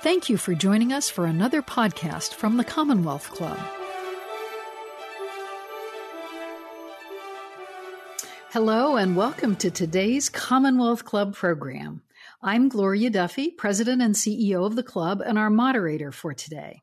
Thank you for joining us for another podcast from the Commonwealth Club. Hello, and welcome to today's Commonwealth Club program. I'm Gloria Duffy, President and CEO of the club, and our moderator for today.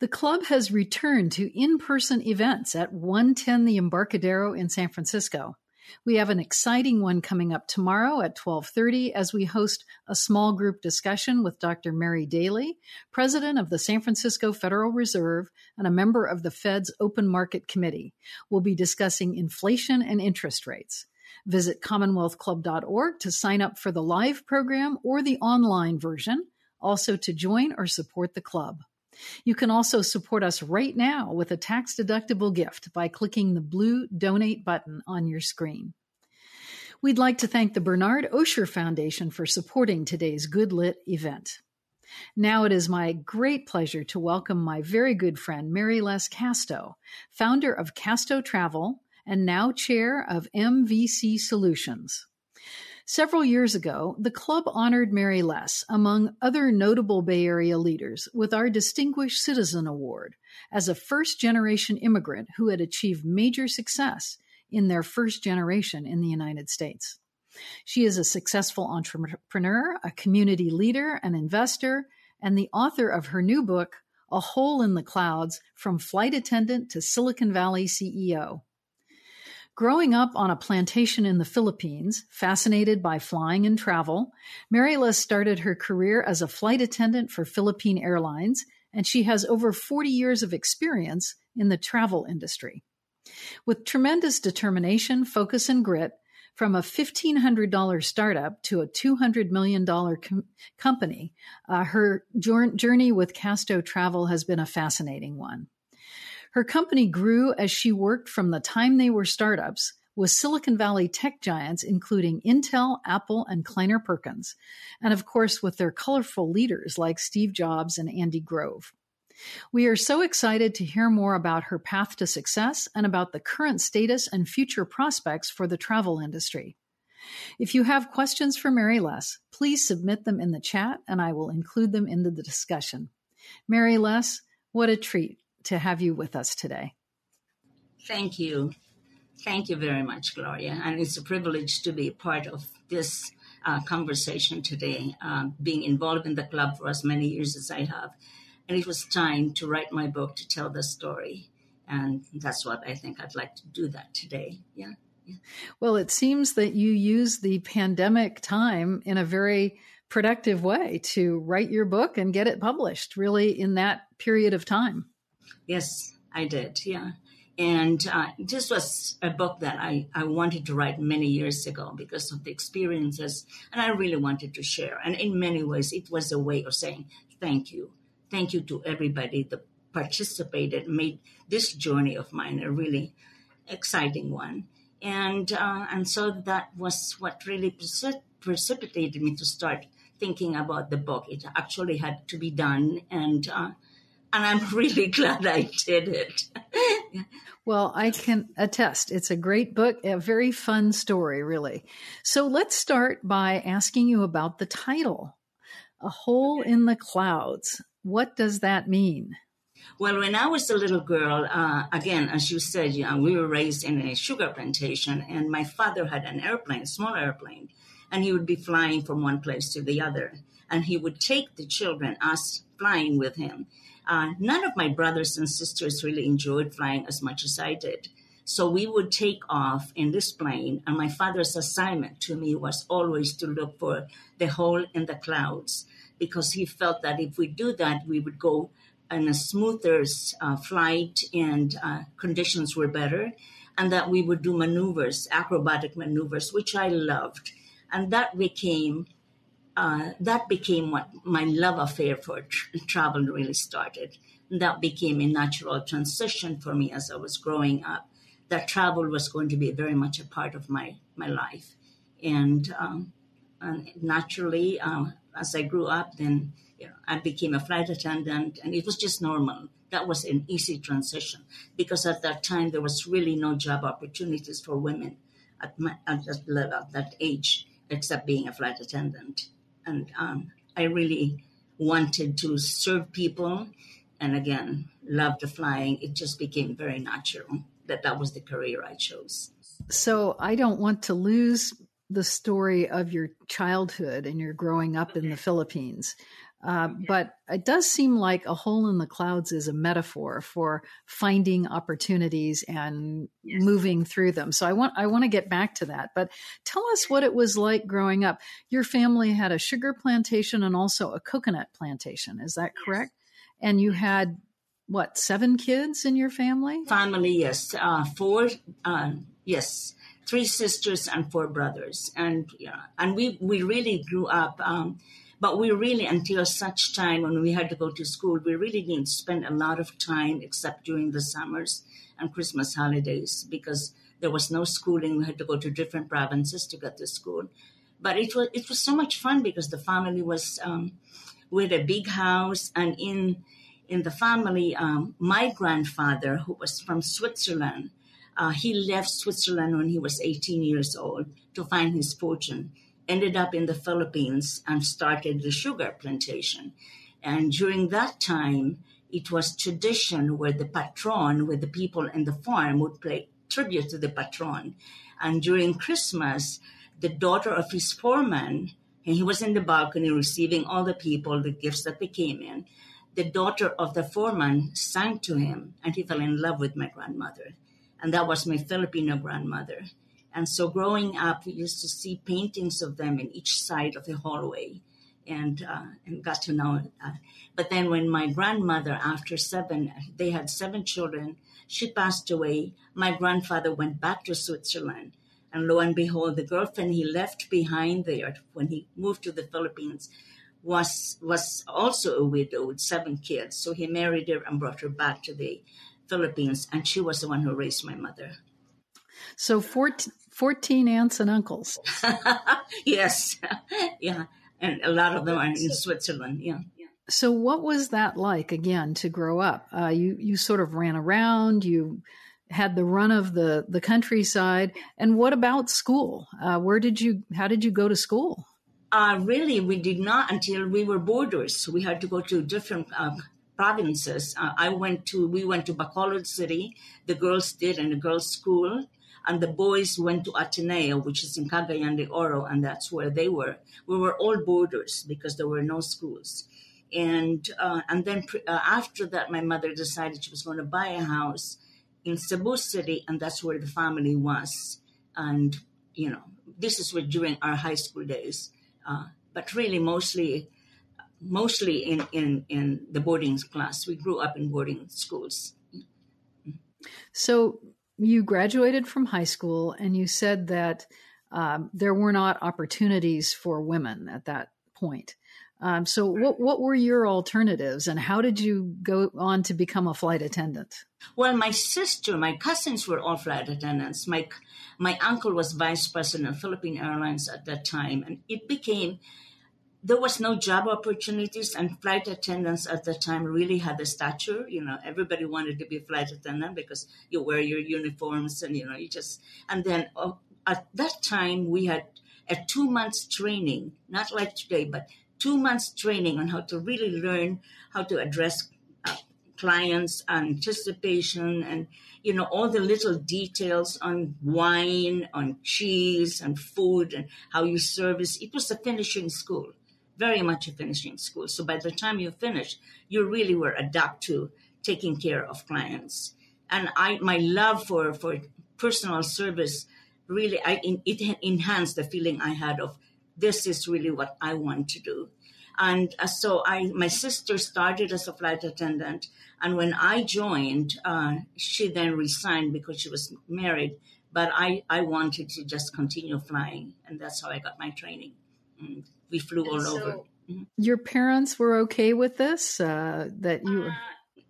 The club has returned to in person events at 110 the Embarcadero in San Francisco. We have an exciting one coming up tomorrow at 12:30 as we host a small group discussion with Dr. Mary Daly, president of the San Francisco Federal Reserve and a member of the Fed's Open Market Committee. We'll be discussing inflation and interest rates. Visit commonwealthclub.org to sign up for the live program or the online version, also to join or support the club. You can also support us right now with a tax deductible gift by clicking the blue donate button on your screen. We'd like to thank the Bernard Osher Foundation for supporting today's Good Lit event. Now it is my great pleasure to welcome my very good friend Marilys Casto, founder of Casto Travel and now chair of MVC Solutions. Several years ago, the club honored Marilys, among other notable Bay Area leaders, with our Distinguished Citizen Award as a first generation immigrant who had achieved major success in their first generation in the United States. She is a successful entrepreneur, a community leader, an investor, and the author of her new book, A Hole in the Clouds From Flight Attendant to Silicon Valley CEO. Growing up on a plantation in the Philippines, fascinated by flying and travel, Marilys started her career as a flight attendant for Philippine Airlines, and she has over 40 years of experience in the travel industry. With tremendous determination, focus, and grit, from a $1,500 startup to a $200 million com- company, uh, her journey with Casto Travel has been a fascinating one. Her company grew as she worked from the time they were startups with Silicon Valley tech giants, including Intel, Apple, and Kleiner Perkins, and of course with their colorful leaders like Steve Jobs and Andy Grove. We are so excited to hear more about her path to success and about the current status and future prospects for the travel industry. If you have questions for Marilys, please submit them in the chat and I will include them in the discussion. Marilys, what a treat to have you with us today. Thank you. Thank you very much, Gloria. And it's a privilege to be part of this uh, conversation today, uh, being involved in the club for as many years as I have. And it was time to write my book to tell the story. And that's what I think I'd like to do that today. Yeah. yeah. Well, it seems that you use the pandemic time in a very productive way to write your book and get it published, really, in that period of time. Yes, I did. Yeah. And uh, this was a book that I, I wanted to write many years ago because of the experiences, and I really wanted to share. And in many ways, it was a way of saying thank you. Thank you to everybody that participated, made this journey of mine a really exciting one. And, uh, and so that was what really precipitated me to start thinking about the book. It actually had to be done. And uh, and I'm really glad I did it. well, I can attest. It's a great book, a very fun story, really. So let's start by asking you about the title A Hole in the Clouds. What does that mean? Well, when I was a little girl, uh, again, as you said, you know, we were raised in a sugar plantation, and my father had an airplane, a small airplane, and he would be flying from one place to the other. And he would take the children, us flying with him. Uh, none of my brothers and sisters really enjoyed flying as much as I did. So we would take off in this plane, and my father's assignment to me was always to look for the hole in the clouds because he felt that if we do that, we would go in a smoother uh, flight and uh, conditions were better, and that we would do maneuvers, acrobatic maneuvers, which I loved. And that became uh, that became what my love affair for tr- travel really started. That became a natural transition for me as I was growing up. That travel was going to be very much a part of my my life, and, um, and naturally, uh, as I grew up, then you know, I became a flight attendant, and it was just normal. That was an easy transition because at that time there was really no job opportunities for women at, my, at that level, at that age, except being a flight attendant and um, I really wanted to serve people, and again, love the flying. It just became very natural that that was the career I chose. So I don't want to lose the story of your childhood and your growing up in the Philippines. Uh, but it does seem like a hole in the clouds is a metaphor for finding opportunities and yes. moving through them. So I want I want to get back to that. But tell us what it was like growing up. Your family had a sugar plantation and also a coconut plantation. Is that correct? Yes. And you had what seven kids in your family? Family, yes, uh, four. Uh, yes, three sisters and four brothers, and yeah, and we we really grew up. Um, but we really, until such time when we had to go to school, we really didn't spend a lot of time except during the summers and Christmas holidays because there was no schooling. We had to go to different provinces to get to school. But it was it was so much fun because the family was um, with a big house, and in in the family, um, my grandfather, who was from Switzerland, uh, he left Switzerland when he was 18 years old to find his fortune ended up in the Philippines and started the sugar plantation. And during that time, it was tradition where the patron, where the people in the farm would pay tribute to the patron. And during Christmas, the daughter of his foreman, and he was in the balcony receiving all the people, the gifts that they came in. The daughter of the foreman sang to him, and he fell in love with my grandmother. And that was my Filipino grandmother. And so growing up, we used to see paintings of them in each side of the hallway and, uh, and got to know. Uh, but then when my grandmother, after seven, they had seven children, she passed away. My grandfather went back to Switzerland. And lo and behold, the girlfriend he left behind there when he moved to the Philippines was was also a widow with seven kids. So he married her and brought her back to the Philippines, and she was the one who raised my mother. So 14, 14 aunts and uncles. yes. yeah. And a lot of them are in Switzerland. Yeah. So what was that like again to grow up? Uh, you you sort of ran around. You had the run of the the countryside. And what about school? Uh, where did you? How did you go to school? Uh, really, we did not until we were boarders. We had to go to different uh, provinces. Uh, I went to we went to Bacolod City. The girls did in a girls' school, and the boys went to Ateneo, which is in Cagayan de Oro, and that's where they were. We were all boarders because there were no schools. And uh, and then uh, after that, my mother decided she was going to buy a house in Cebu City, and that's where the family was. And you know, this is what during our high school days. Uh, but really, mostly, mostly in, in in the boarding class. We grew up in boarding schools. So you graduated from high school and you said that um, there were not opportunities for women at that point. Um, so, what what were your alternatives, and how did you go on to become a flight attendant? Well, my sister, my cousins were all flight attendants. My my uncle was vice president of Philippine Airlines at that time, and it became there was no job opportunities and flight attendants at the time really had a stature you know everybody wanted to be a flight attendant because you wear your uniforms and you know you just and then uh, at that time we had a two months training not like today but two months training on how to really learn how to address uh, clients anticipation and you know all the little details on wine on cheese and food and how you service. It was a finishing school very much a finishing school. So by the time you finish, you really were adapt to taking care of clients. And I, my love for, for personal service really, I, it enhanced the feeling I had of this is really what I want to do. And uh, so I, my sister started as a flight attendant. And when I joined, uh, she then resigned because she was married. But I, I wanted to just continue flying. And that's how I got my training. And we flew all so over. Mm-hmm. Your parents were okay with this? Uh, that you were. Uh,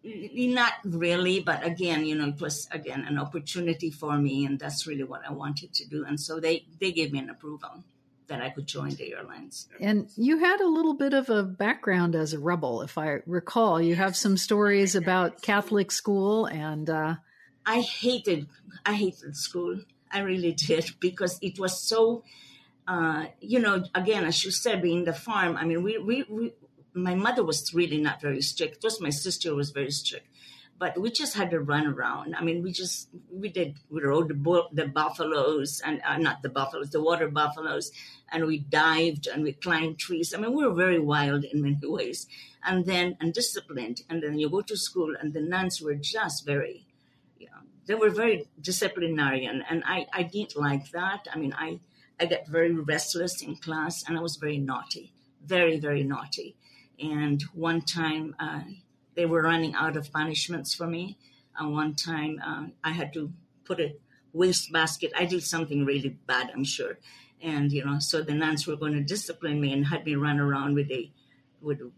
not really, but again, you know, it was again an opportunity for me, and that's really what I wanted to do. And so they they gave me an approval that I could join the airlines. And you had a little bit of a background as a rebel, if I recall. You have some stories about Catholic school, and uh... I hated I hated school. I really did because it was so uh, you know, again, as you said, being the farm, I mean, we, we, we my mother was really not very strict. Just my sister was very strict but we just had to run around. I mean, we just we did we rode the bull, the buffaloes and uh, not the buffaloes, the water buffaloes, and we dived and we climbed trees. I mean, we were very wild in many ways, and then undisciplined. And then you go to school, and the nuns were just very, you know, they were very disciplinarian, and I I didn't like that. I mean, I I got very restless in class, and I was very naughty, very very naughty. And one time. Uh, they were running out of punishments for me. And one time uh, I had to put a waste basket. I did something really bad, I'm sure. And, you know, so the nuns were going to discipline me and had me run around with a, with a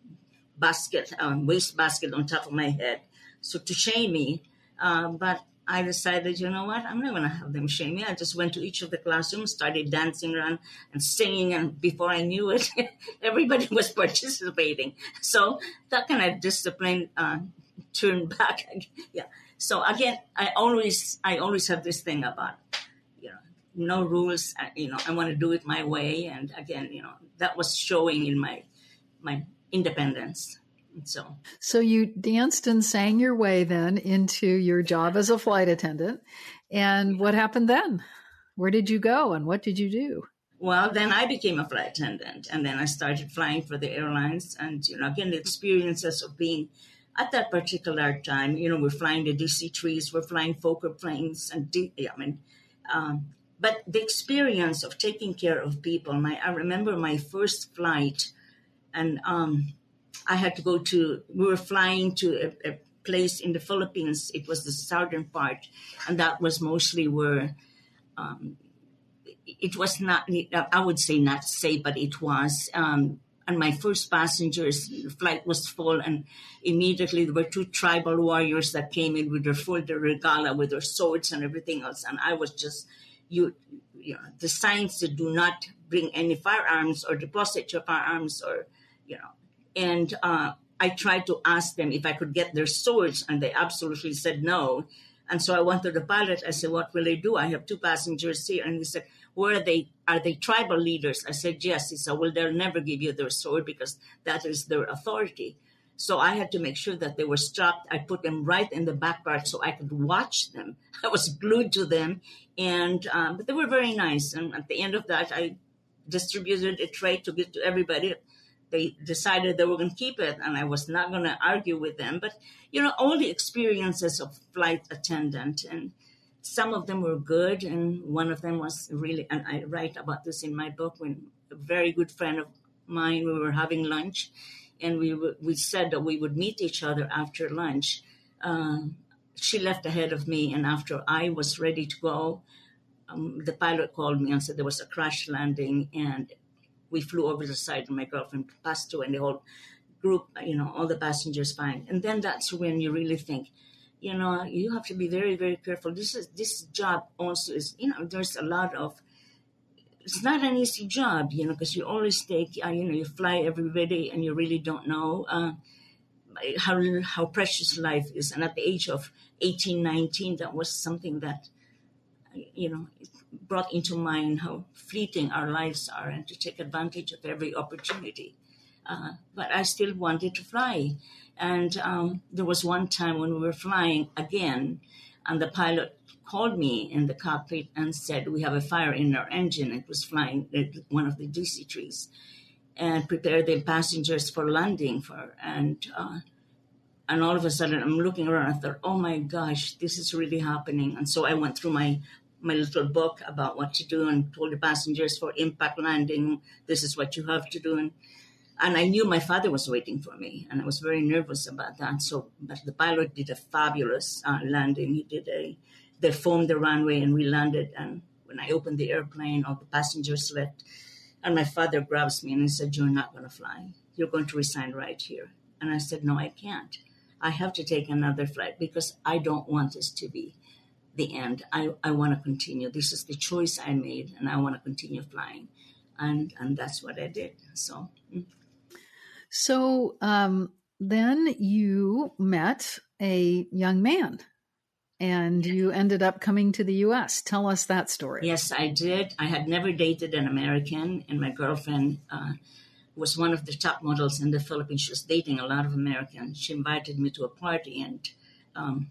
basket, um, waste basket on top of my head. So to shame me. Uh, but I decided, you know what, I'm not going to have them shame me. I just went to each of the classrooms, started dancing around and singing, and before I knew it, everybody was participating. So that kind of discipline uh, turned back. yeah. So again, I always, I always have this thing about, you know, no rules. You know, I want to do it my way, and again, you know, that was showing in my my independence. So, so you danced and sang your way then into your job as a flight attendant. And what happened then? Where did you go and what did you do? Well, then I became a flight attendant and then I started flying for the airlines. And, you know, again, the experiences of being at that particular time, you know, we're flying the DC-3s, we're flying Fokker planes and, D- I mean, um, but the experience of taking care of people, my, I remember my first flight and, um, I had to go to, we were flying to a, a place in the Philippines. It was the southern part, and that was mostly where um, it was not, I would say not safe, but it was. Um, and my first passengers flight was full, and immediately there were two tribal warriors that came in with their full their regala, with their swords and everything else. And I was just, you, you know, the signs that do not bring any firearms or deposit your firearms or, you know, and uh, I tried to ask them if I could get their swords, and they absolutely said no. And so I went to the pilot. I said, "What will they do? I have two passengers here." And he said, "Where are they? Are they tribal leaders?" I said, "Yes." He said, "Well, they'll never give you their sword because that is their authority." So I had to make sure that they were strapped. I put them right in the back part so I could watch them. I was glued to them, and um, but they were very nice. And at the end of that, I distributed a tray to give to everybody they decided they were going to keep it and i was not going to argue with them but you know all the experiences of flight attendant and some of them were good and one of them was really and i write about this in my book when a very good friend of mine we were having lunch and we we said that we would meet each other after lunch. Um, she left ahead of me and after i was ready to go um, the pilot called me and said there was a crash landing and we flew over the side and my girlfriend passed through and the whole group, you know, all the passengers fine. And then that's when you really think, you know, you have to be very, very careful. This is this job also is, you know, there's a lot of it's not an easy job, you know, because you always take, uh, you know, you fly every day and you really don't know uh, how how precious life is. And at the age of 18, 19, that was something that, you know, brought into mind how fleeting our lives are and to take advantage of every opportunity. Uh, but I still wanted to fly. And um, there was one time when we were flying again, and the pilot called me in the cockpit and said, We have a fire in our engine. It was flying one of the DC-3s. And prepare the passengers for landing for and uh, and all of a sudden I'm looking around. I thought, oh my gosh, this is really happening. And so I went through my my little book about what to do and told the passengers for impact landing, this is what you have to do. And, and I knew my father was waiting for me, and I was very nervous about that. So, but the pilot did a fabulous uh, landing. He did a, they formed the runway, and we landed. And when I opened the airplane, all the passengers left. And my father grabs me and he said, "You're not going to fly. You're going to resign right here." And I said, "No, I can't. I have to take another flight because I don't want this to be the end. I, I want to continue. This is the choice I made, and I want to continue flying. And, and that's what I did. So, so um, then you met a young man and you ended up coming to the US. Tell us that story. Yes, I did. I had never dated an American, and my girlfriend uh, was one of the top models in the Philippines. She was dating a lot of Americans. She invited me to a party, and um,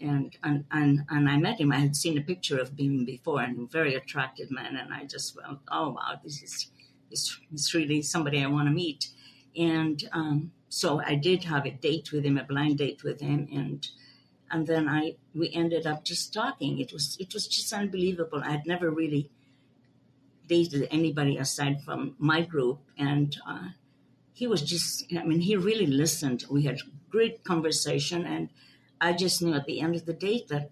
and, and and and I met him. I had seen a picture of him before, and a very attractive man. And I just felt, oh wow, this is this is really somebody I want to meet. And um, so I did have a date with him, a blind date with him, and and then I we ended up just talking. It was it was just unbelievable. I had never really dated anybody aside from my group, and uh, he was just I mean he really listened. We had great conversation, and I just knew at the end of the date that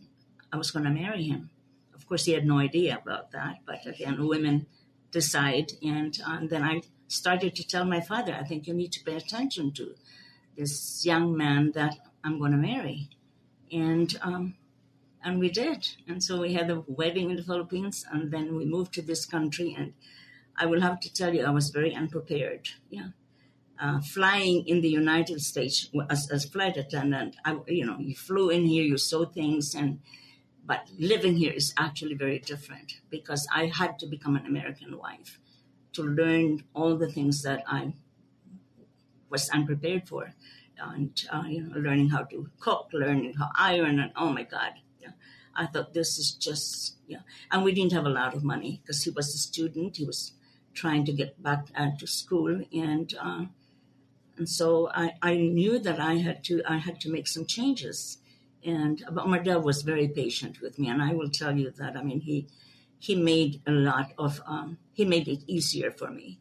I was going to marry him. Of course, he had no idea about that, but again, women decide, and, and then I started to tell my father, I think you need to pay attention to this young man that I'm going to marry and um, and we did. And so we had a wedding in the Philippines, and then we moved to this country. And I will have to tell you, I was very unprepared. Yeah, uh, flying in the United States as, as flight attendant, I, you know, you flew in here, you saw things, and but living here is actually very different because I had to become an American wife to learn all the things that I was unprepared for and uh, you know, learning how to cook, learning how iron, and oh my God. I thought this is just yeah. And we didn't have a lot of money because he was a student. He was trying to get back uh, to school, and uh, and so I, I knew that I had to I had to make some changes. And but my dad was very patient with me, and I will tell you that I mean he he made a lot of um, he made it easier for me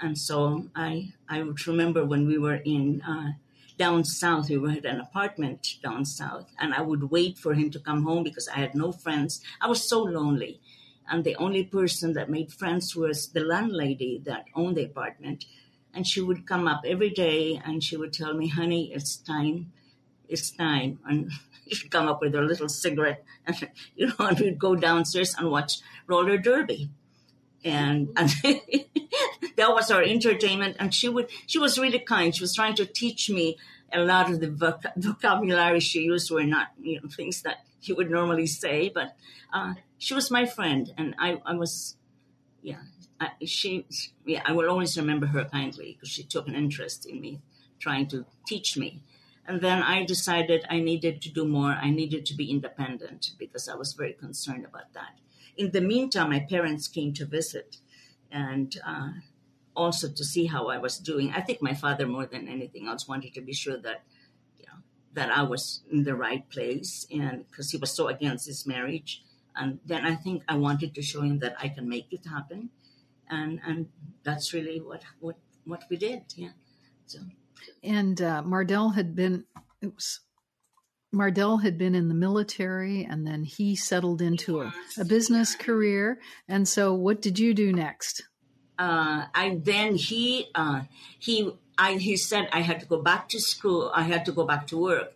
and so I I remember when we were in uh, down south. We had an apartment down south, and I would wait for him to come home because I had no friends. I was so lonely. And the only person that made friends was the landlady that owned the apartment. And she would come up every day and she would tell me, honey, it's time. It's time. And she'd come up with her little cigarette. And, you know, and we'd go downstairs and watch roller derby. And, and that was our entertainment. And she would, she was really kind. She was trying to teach me a lot of the voc- vocabulary she used were not, you know, things that you would normally say. But uh, she was my friend, and I, I was, yeah, I, she, yeah, I will always remember her kindly because she took an interest in me, trying to teach me. And then I decided I needed to do more. I needed to be independent because I was very concerned about that. In the meantime, my parents came to visit, and uh, also to see how I was doing. I think my father, more than anything else, wanted to be sure that, you know, that I was in the right place, and because he was so against this marriage. And then I think I wanted to show him that I can make it happen, and and that's really what what what we did. Yeah. So. And uh, Mardell had been. Oops. Mardell had been in the military and then he settled into a, a business career. And so, what did you do next? uh, I then he uh, he I he said I had to go back to school. I had to go back to work,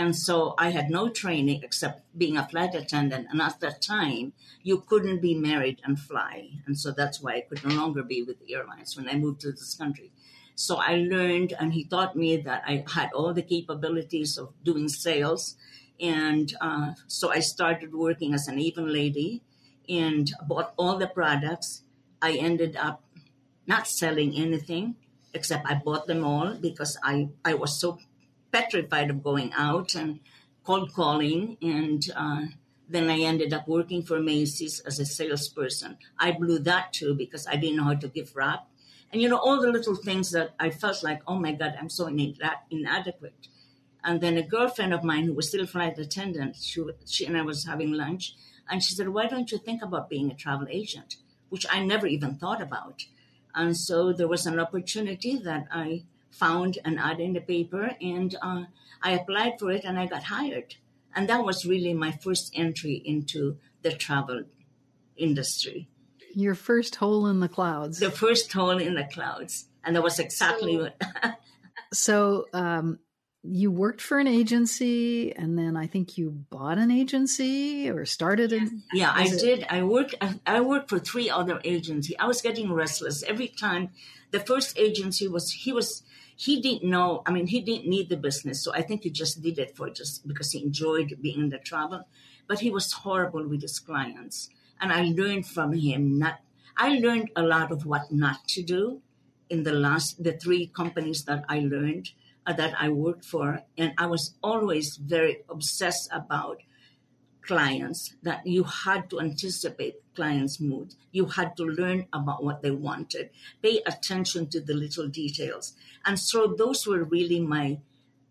and so I had no training except being a flight attendant. And at that time, you couldn't be married and fly, and so that's why I could no longer be with the airlines when I moved to this country. So I learned, and he taught me that I had all the capabilities of doing sales. And uh, so I started working as an Avon lady and bought all the products. I ended up not selling anything except I bought them all because I, I was so petrified of going out and cold calling. And uh, then I ended up working for Macy's as a salesperson. I blew that too because I didn't know how to give wrap. And you know, all the little things that I felt like, oh my God, I'm so inadequate. And then a girlfriend of mine who was still a flight attendant, she, she and I was having lunch, and she said, Why don't you think about being a travel agent? Which I never even thought about. And so there was an opportunity that I found an ad in the paper and uh, I applied for it and I got hired. And that was really my first entry into the travel industry. Your first hole in the clouds. The first hole in the clouds. And that was exactly so, what. so, um, you worked for an agency and then I think you bought an agency or started it. Yeah, I it? did. I worked I worked for three other agencies. I was getting restless every time. The first agency was he was he didn't know, I mean, he didn't need the business. So I think he just did it for just because he enjoyed being in the trouble. But he was horrible with his clients. And I learned from him not I learned a lot of what not to do in the last the three companies that I learned uh, that I worked for, and I was always very obsessed about clients that you had to anticipate clients' mood. You had to learn about what they wanted, pay attention to the little details, and so those were really my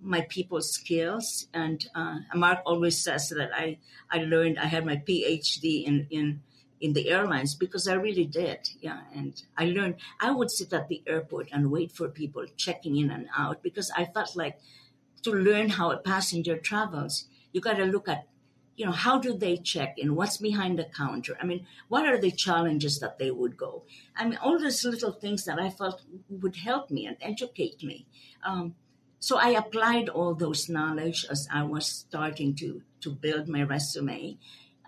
my people skills. And uh, Mark always says that I I learned I had my PhD in in in the airlines because I really did. Yeah. And I learned, I would sit at the airport and wait for people checking in and out because I felt like to learn how a passenger travels, you got to look at, you know, how do they check in? What's behind the counter? I mean, what are the challenges that they would go? I mean, all these little things that I felt would help me and educate me. Um, so I applied all those knowledge as I was starting to to build my resume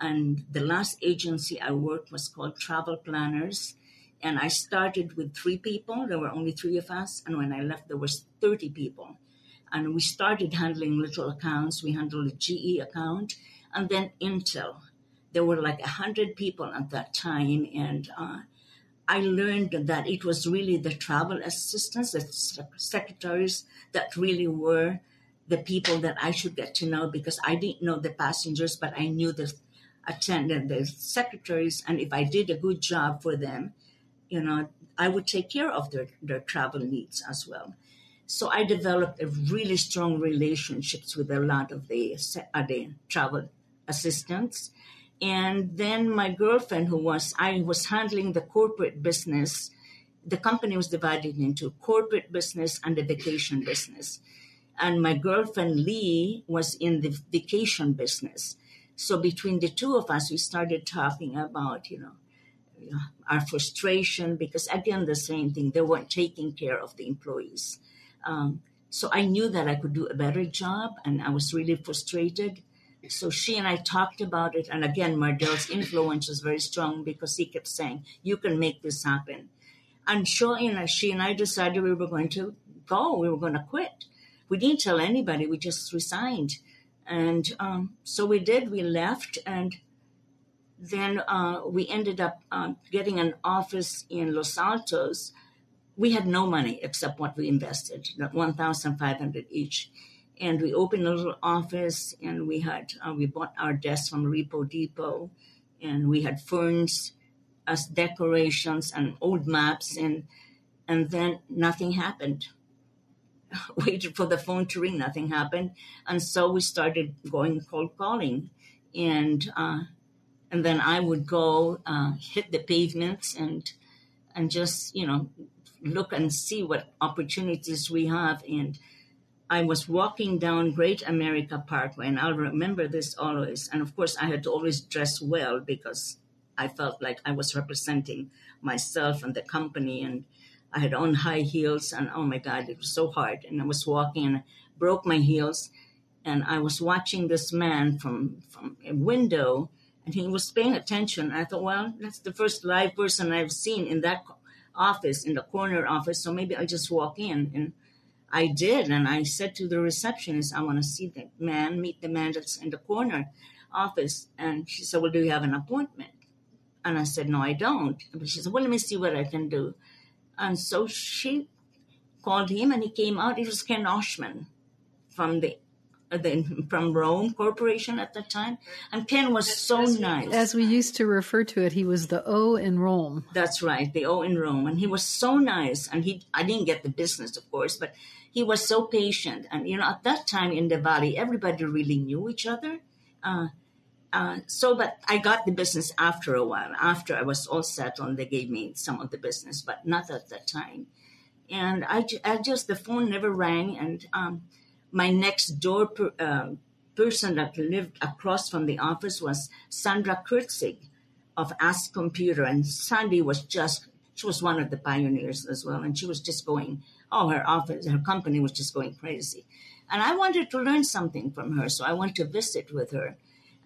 and the last agency I worked was called Travel Planners. And I started with three people. There were only three of us. And when I left, there was 30 people. And we started handling little accounts. We handled a GE account and then Intel. There were like 100 people at that time. And uh, I learned that it was really the travel assistants, the secretaries that really were the people that I should get to know because I didn't know the passengers, but I knew the attended the secretaries, and if I did a good job for them, you know, I would take care of their, their travel needs as well. So I developed a really strong relationships with a lot of the, uh, the travel assistants. And then my girlfriend, who was, I was handling the corporate business. The company was divided into corporate business and the vacation business. And my girlfriend Lee was in the vacation business. So between the two of us, we started talking about, you know, our frustration because again, the same thing, they weren't taking care of the employees. Um, so I knew that I could do a better job and I was really frustrated. So she and I talked about it. And again, Mardell's influence was very strong because he kept saying, you can make this happen. And sure enough, she and I decided we were going to go. We were going to quit. We didn't tell anybody. We just resigned. And um, so we did, we left, and then uh, we ended up uh, getting an office in Los Altos. We had no money except what we invested, 1500 each. And we opened a little office and we had, uh, we bought our desk from Repo Depot and we had ferns as decorations and old maps and, and then nothing happened waited for the phone to ring. Nothing happened, and so we started going cold calling, and uh, and then I would go uh, hit the pavements and and just you know look and see what opportunities we have. And I was walking down Great America Parkway, and I'll remember this always. And of course, I had to always dress well because I felt like I was representing myself and the company and I had on high heels, and oh my God, it was so hard. And I was walking and I broke my heels, and I was watching this man from from a window, and he was paying attention. I thought, well, that's the first live person I've seen in that office, in the corner office, so maybe I'll just walk in. And I did, and I said to the receptionist, I want to see the man, meet the man that's in the corner office. And she said, well, do you have an appointment? And I said, no, I don't. But she said, well, let me see what I can do. And so she called him and he came out. It was Ken Oshman from the, uh, the from ROLM Corporation at the time. And Ken was so nice. As we used to refer to it, he was the O in ROLM. That's right, the O in ROLM. And he was so nice. And he I didn't get the business, of course, but he was so patient. And you know, at that time in the valley, everybody really knew each other. Uh, uh, so, but I got the business after a while. After I was all settled, they gave me some of the business, but not at that time. And I, I just, the phone never rang. And um, my next door per, uh, person that lived across from the office was Sandra Kurtzig of Ask Computer. And Sandy was just, she was one of the pioneers as well. And she was just going, oh, her office, her company was just going crazy. And I wanted to learn something from her. So I went to visit with her.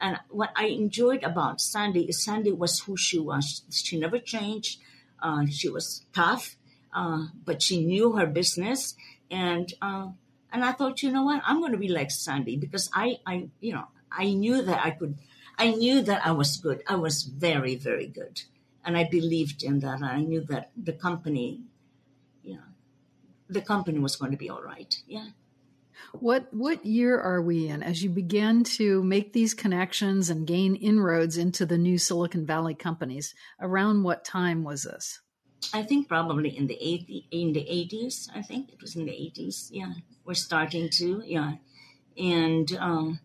And what I enjoyed about Sandy is Sandy was who she was. She never changed. Uh, she was tough, uh, but she knew her business. And uh, and I thought, you know what, I'm going to be like Sandy because I, I, you know, I knew that I could. I knew that I was good. I was very, very good, and I believed in that. I knew that the company, the company was going to be all right. Yeah. What what year are we in as you began to make these connections and gain inroads into the new Silicon Valley companies? Around what time was this? I think probably in the 80, in the 80s. I think it was in the 80s. Yeah, we're starting to. Yeah, and um,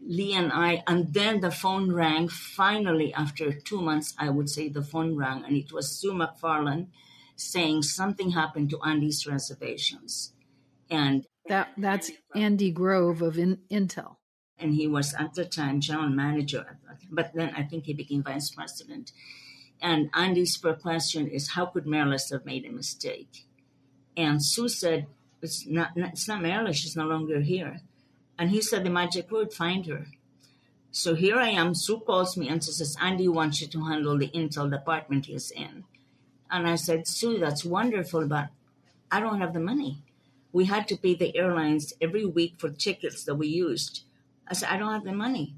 Lee and I, and then the phone rang. Finally, after two months, I would say the phone rang, and it was Sue McFarland saying something happened to Andy's reservations, and that that's Andy Grove of in, Intel. And he was at the time general manager, but then I think he became vice president. And Andy's first question is, "How could Marilys have made a mistake?" And Sue said, "It's not. It's not Marilys. She's no longer here." And he said the magic word, "Find her." So here I am. Sue calls me and says, "Andy wants you to handle the Intel department he's in." And I said, "Sue, that's wonderful, but I don't have the money." we had to pay the airlines every week for tickets that we used. I said, I don't have the money.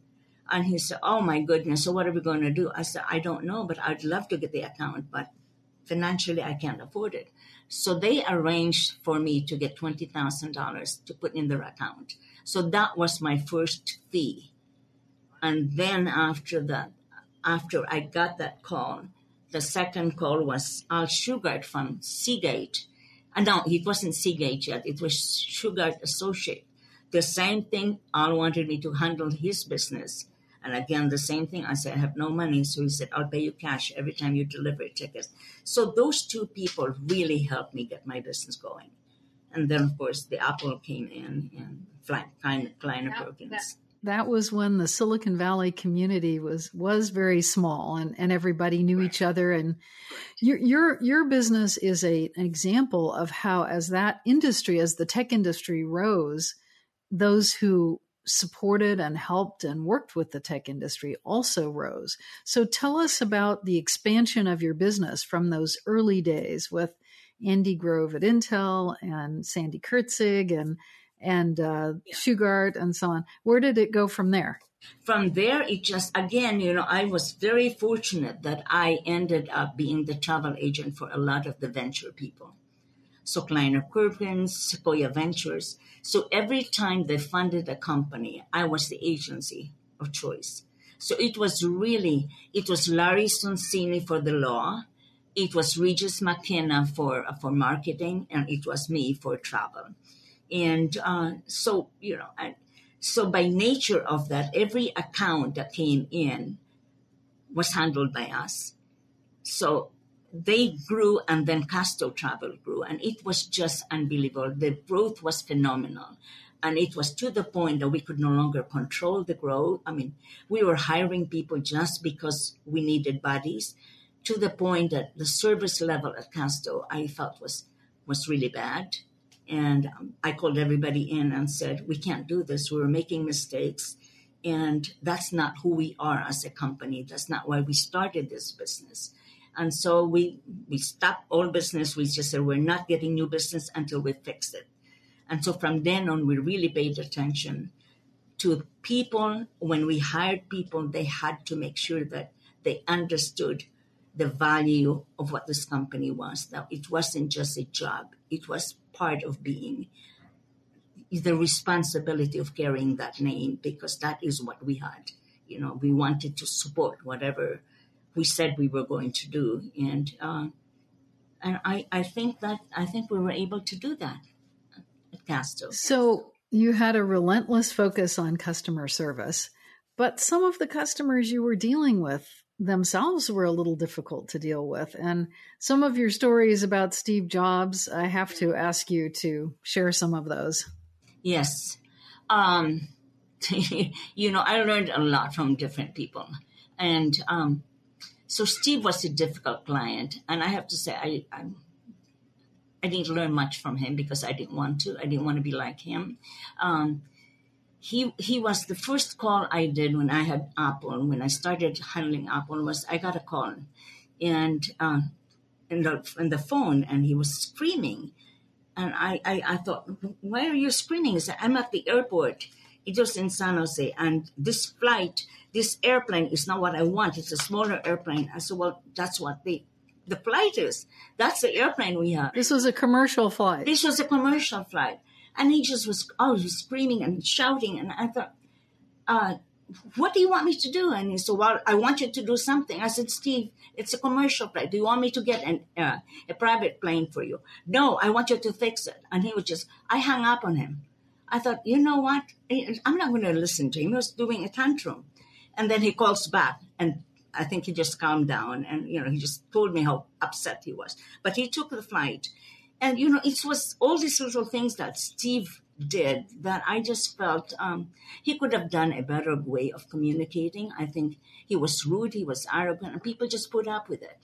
And he said, Oh my goodness, so what are we going to do? I said, I don't know, but I'd love to get the account, but financially I can't afford it. So they arranged for me to get $20,000 to put in their account. So that was my first fee. And then after that, after I got that call, the second call was Al Shugart from Seagate and no, it wasn't Seagate yet. It was Shugart Associate. The same thing. Al wanted me to handle his business. And again, the same thing. I said, I have no money. So he said, I'll pay you cash every time you deliver tickets. So those two people really helped me get my business going. And then, of course, the Apple came in and Kleiner Perkins that was when the Silicon Valley community was was very small and, and everybody knew right. each other. And your your your business is a an example of how, as that industry, as the tech industry rose, those who supported and helped and worked with the tech industry also rose. So tell us about the expansion of your business from those early days with Andy Grove at Intel and Sandy Kurtzig and and uh, yeah. Shugart and so on. Where did it go from there? From there, it just, again, you know, I was very fortunate that I ended up being the travel agent for a lot of the venture people. So Kleiner Perkins, Sequoia Ventures. So every time they funded a company, I was the agency of choice. So it was really, it was Larry Sonsini for the law, it was Regis McKenna for for marketing, and it was me for travel. And uh, so, you know, I, so by nature of that, every account that came in was handled by us. So they grew and then Casto Travel grew and it was just unbelievable. The growth was phenomenal. And it was to the point that we could no longer control the growth. I mean, we were hiring people just because we needed bodies to the point that the service level at Casto I felt was was really bad. And I called everybody in and said, we can't do this. We're making mistakes. And that's not who we are as a company. That's not why we started this business. And so we, we stopped all business. We just said, we're not getting new business until we fix it. And so from then on, we really paid attention to people. When we hired people, they had to make sure that they understood the value of what this company was. That it wasn't just a job, it was part of being is the responsibility of carrying that name because that is what we had. You know, we wanted to support whatever we said we were going to do, and uh, and I, I think that I think we were able to do that at. So you had a relentless focus on customer service, but some of the customers you were dealing with themselves were a little difficult to deal with. And some of your stories about Steve Jobs, I have to ask you to share some of those. Yes. Um, you know, I learned a lot from different people. And um, so Steve was a difficult client. And I have to say, I, I, I didn't learn much from him because I didn't want to. I didn't want to be like him. Um, he he was the first call I did when I had Apple. When I started handling Apple, was I got a call, and uh, in the in the phone, and he was screaming, and I, I I thought, why are you screaming? He said, I'm at the airport. It was in San Jose, and this flight, this airplane is not what I want. It's a smaller airplane. I said, well, that's what they the flight is. That's the airplane we have. This was a commercial flight. This was a commercial flight. And he just was, oh, he was screaming and shouting. And I thought, uh, what do you want me to do? And he said, well, I want you to do something. I said, Steve, it's a commercial flight. Do you want me to get an, uh, a private plane for you? No, I want you to fix it. And he was just, I hung up on him. I thought, you know what? I'm not going to listen to him. He was doing a tantrum. And then he calls back and I think he just calmed down and, you know, he just told me how upset he was. But he took the flight. And, you know, it was all these little things that Steve did that I just felt um, he could have done a better way of communicating. I think he was rude, he was arrogant, and people just put up with it.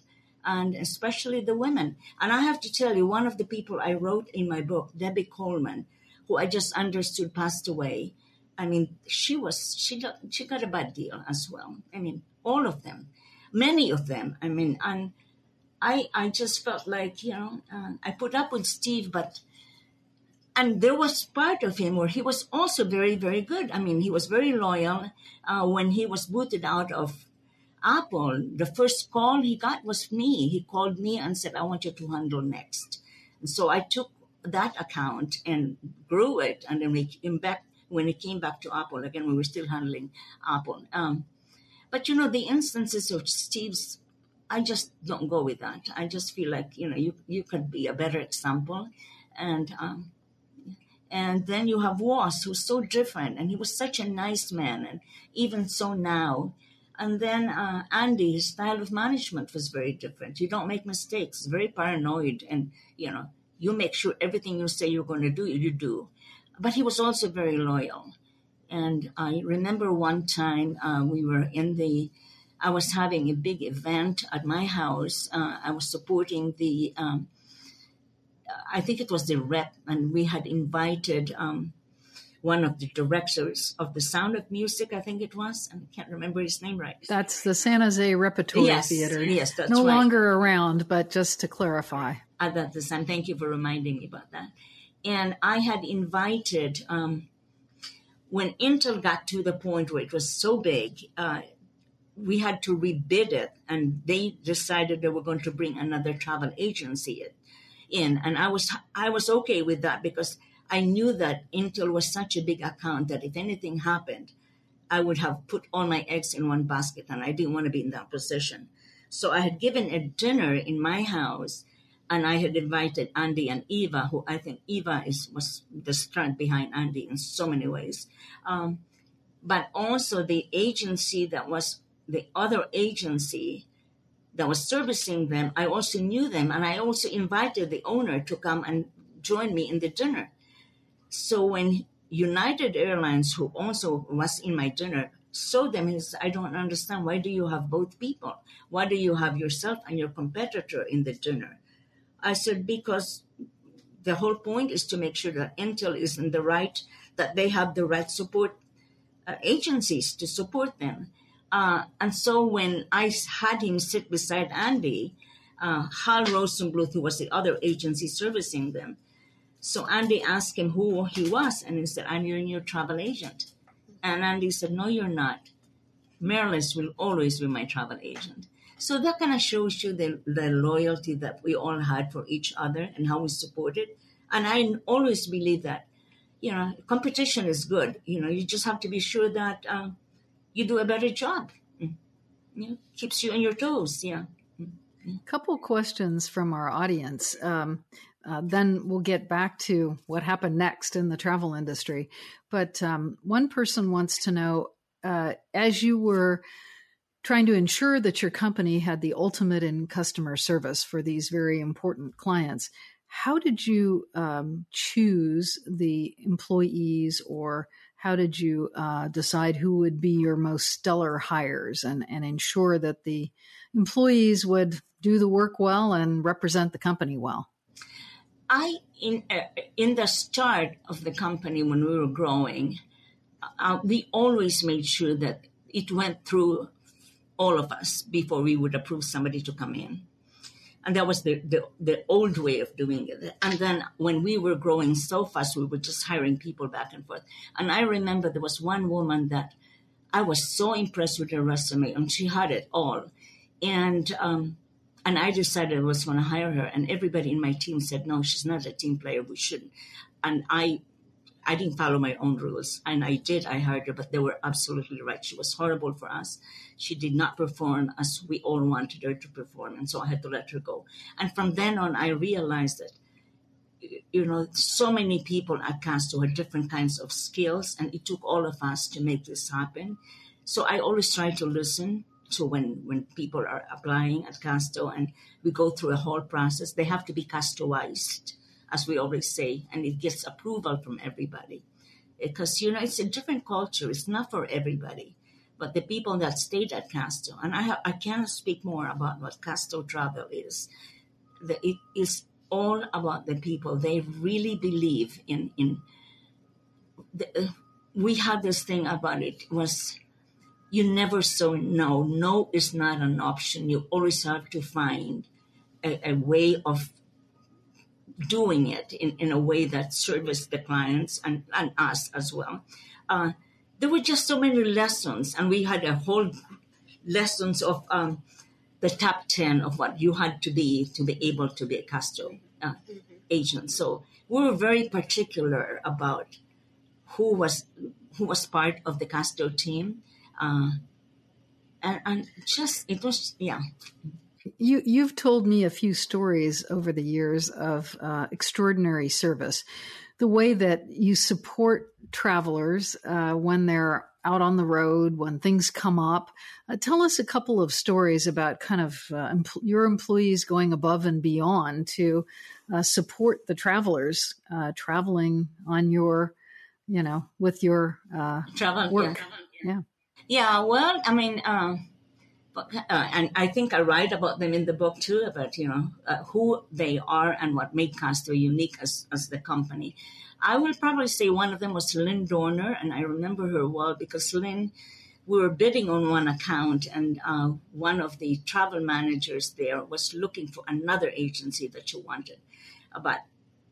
And especially the women. And I have to tell you, one of the people I wrote in my book, Debbie Coleman, who I just understood passed away. I mean, she was she got she got a bad deal as well. I mean, all of them, many of them. I mean, and I I just felt like you know uh, I put up with Steve, but and there was part of him where he was also very very good. I mean, he was very loyal. Uh, when he was booted out of Apple, the first call he got was me. He called me and said, "I want you to handle NeXT." And so I took that account and grew it, and then we came back when it came back to Apple again. We were still handling Apple. Um, but you know, the instances of Steve's, I just don't go with that. I just feel like you know you you could be a better example, and um, and then you have Woz, who's so different, and he was such a nice man, and even so now. And then uh, Andy, his style of management was very different. You don't make mistakes. Very paranoid, and you know you make sure everything you say you're going to do, you do. But he was also very loyal. And I remember one time uh, we were in the, I was having a big event at my house. Uh, I was supporting the, um, I think it was the rep, and we had invited um, one of the directors of the Sound of Music, I think it was. And I can't remember his name right. That's the San Jose Repertory yes, Theater. Yes, that's no right. longer around, but just to clarify. At that time, thank you for reminding me about that. And I had invited um, when Intel got to the point where it was so big, uh, we had to rebid it, and they decided they were going to bring another travel agency in, and I was I was okay with that because I knew that Intel was such a big account that if anything happened, I would have put all my eggs in one basket, and I didn't want to be in that position. So I had given a dinner in my house and I had invited Andy and Eva, who I think Eva is was the strength behind Andy in so many ways. Um, but also the agency that was the other agency that was servicing them, I also knew them, and I also invited the owner to come and join me in the dinner. So when United Airlines, who also was in my dinner, saw them, he said, I don't understand. Why do you have both people? Why do you have yourself and your competitor in the dinner? I said, because the whole point is to make sure that Intel is in the right, that they have the right support uh, agencies to support them. Uh, and so when I had him sit beside Andy, uh, Hal Rosenbluth, who was the other agency servicing them, so Andy asked him who he was, and he said, I'm your new travel agent. And Andy said, No, you're not. Marilys will always be my travel agent. So that kind of shows you the, the loyalty that we all had for each other and how we supported. And I always believe that, you know, competition is good. You know, you just have to be sure that uh, you do a better job. Keeps you on your toes. Yeah. A couple questions from our audience. Um, uh, then we'll get back to what happened next in the travel industry. But um, one person wants to know, uh, as you were trying to ensure that your company had the ultimate in customer service for these very important clients. How did you um, choose the employees, or how did you uh, decide who would be your most stellar hires and, and ensure that the employees would do the work well and represent the company well? I in uh, in the start of the company when we were growing, uh, we always made sure that it went through all of us before we would approve somebody to come in. And that was the, the, the old way of doing it. And then when we were growing so fast, we were just hiring people back and forth. And I remember there was one woman that I was so impressed with her resume, and she had it all. And um, and I decided I was going to hire her. And everybody in my team said, no, she's not a team player. We shouldn't. And I, I didn't follow my own rules. And I did. I hired her, but they were absolutely right. She was horrible for us. She did not perform as we all wanted her to perform. And so I had to let her go. And from then on, I realized that you know, so many people at Casto had different kinds of skills, and it took all of us to make this happen. So I always try to listen to when when people are applying at Casto, and we go through a whole process. They have to be Castoized, as we always say, and it gets approval from everybody, because you know it's a different culture. It's not for everybody. But the people that stayed at Casto, and I, I cannot speak more about what Casto Travel is. The, it is all about the people. They really believe in in. The, uh, we had this thing about it was you never say no. No is not an option. You always have to find a, a way of doing it in, in a way that serves the clients and, and us as well. Uh, there were just so many lessons, and we had a whole lessons of um, the top 10 of what you had to be to be able to be a Casto uh, mm-hmm. agent. So we were very particular about who was who was part of the Casto team. Uh, and, and just, it was, yeah. You, you've told me a few stories over the years of uh, extraordinary service. The way that you support travelers uh, when they're out on the road when things come up. Uh, tell us a couple of stories about kind of uh, your employees going above and beyond to uh, support the travelers uh, traveling on your, you know, with your uh, travel work. Yeah. yeah. yeah. Well, I mean, um, uh, and I think I write about them in the book too, about you know who they are and what made Casto unique as as the company. I will probably say one of them was Lynn Dorner, and I remember her well because Lynn, we were bidding on one account, and uh, one of the travel managers there was looking for another agency that she wanted. But,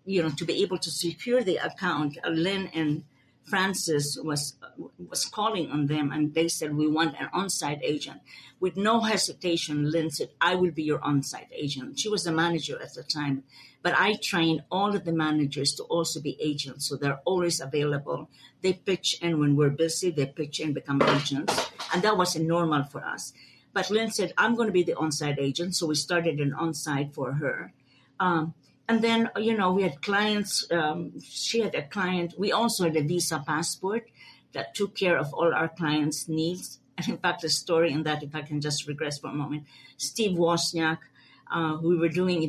you know, to be able to secure the account, uh, Lynn and Francis was was calling on them, and they said, "We want an on-site agent." With no hesitation, Lynn said, "I will be your on-site agent." She was the manager at the time, but I train all of the managers to also be agents, so they're always available. They pitch in when we're busy. They pitch in, become agents, and that wasn't normal for us. But Lynn said, "I'm going to be the on-site agent," so we started an on-site for her. Um, and then you know we had clients um, she had a client we also had a visa passport that took care of all our clients needs. And in fact a story in that if i can just regress for a moment. Steve wozniak uh, we were doing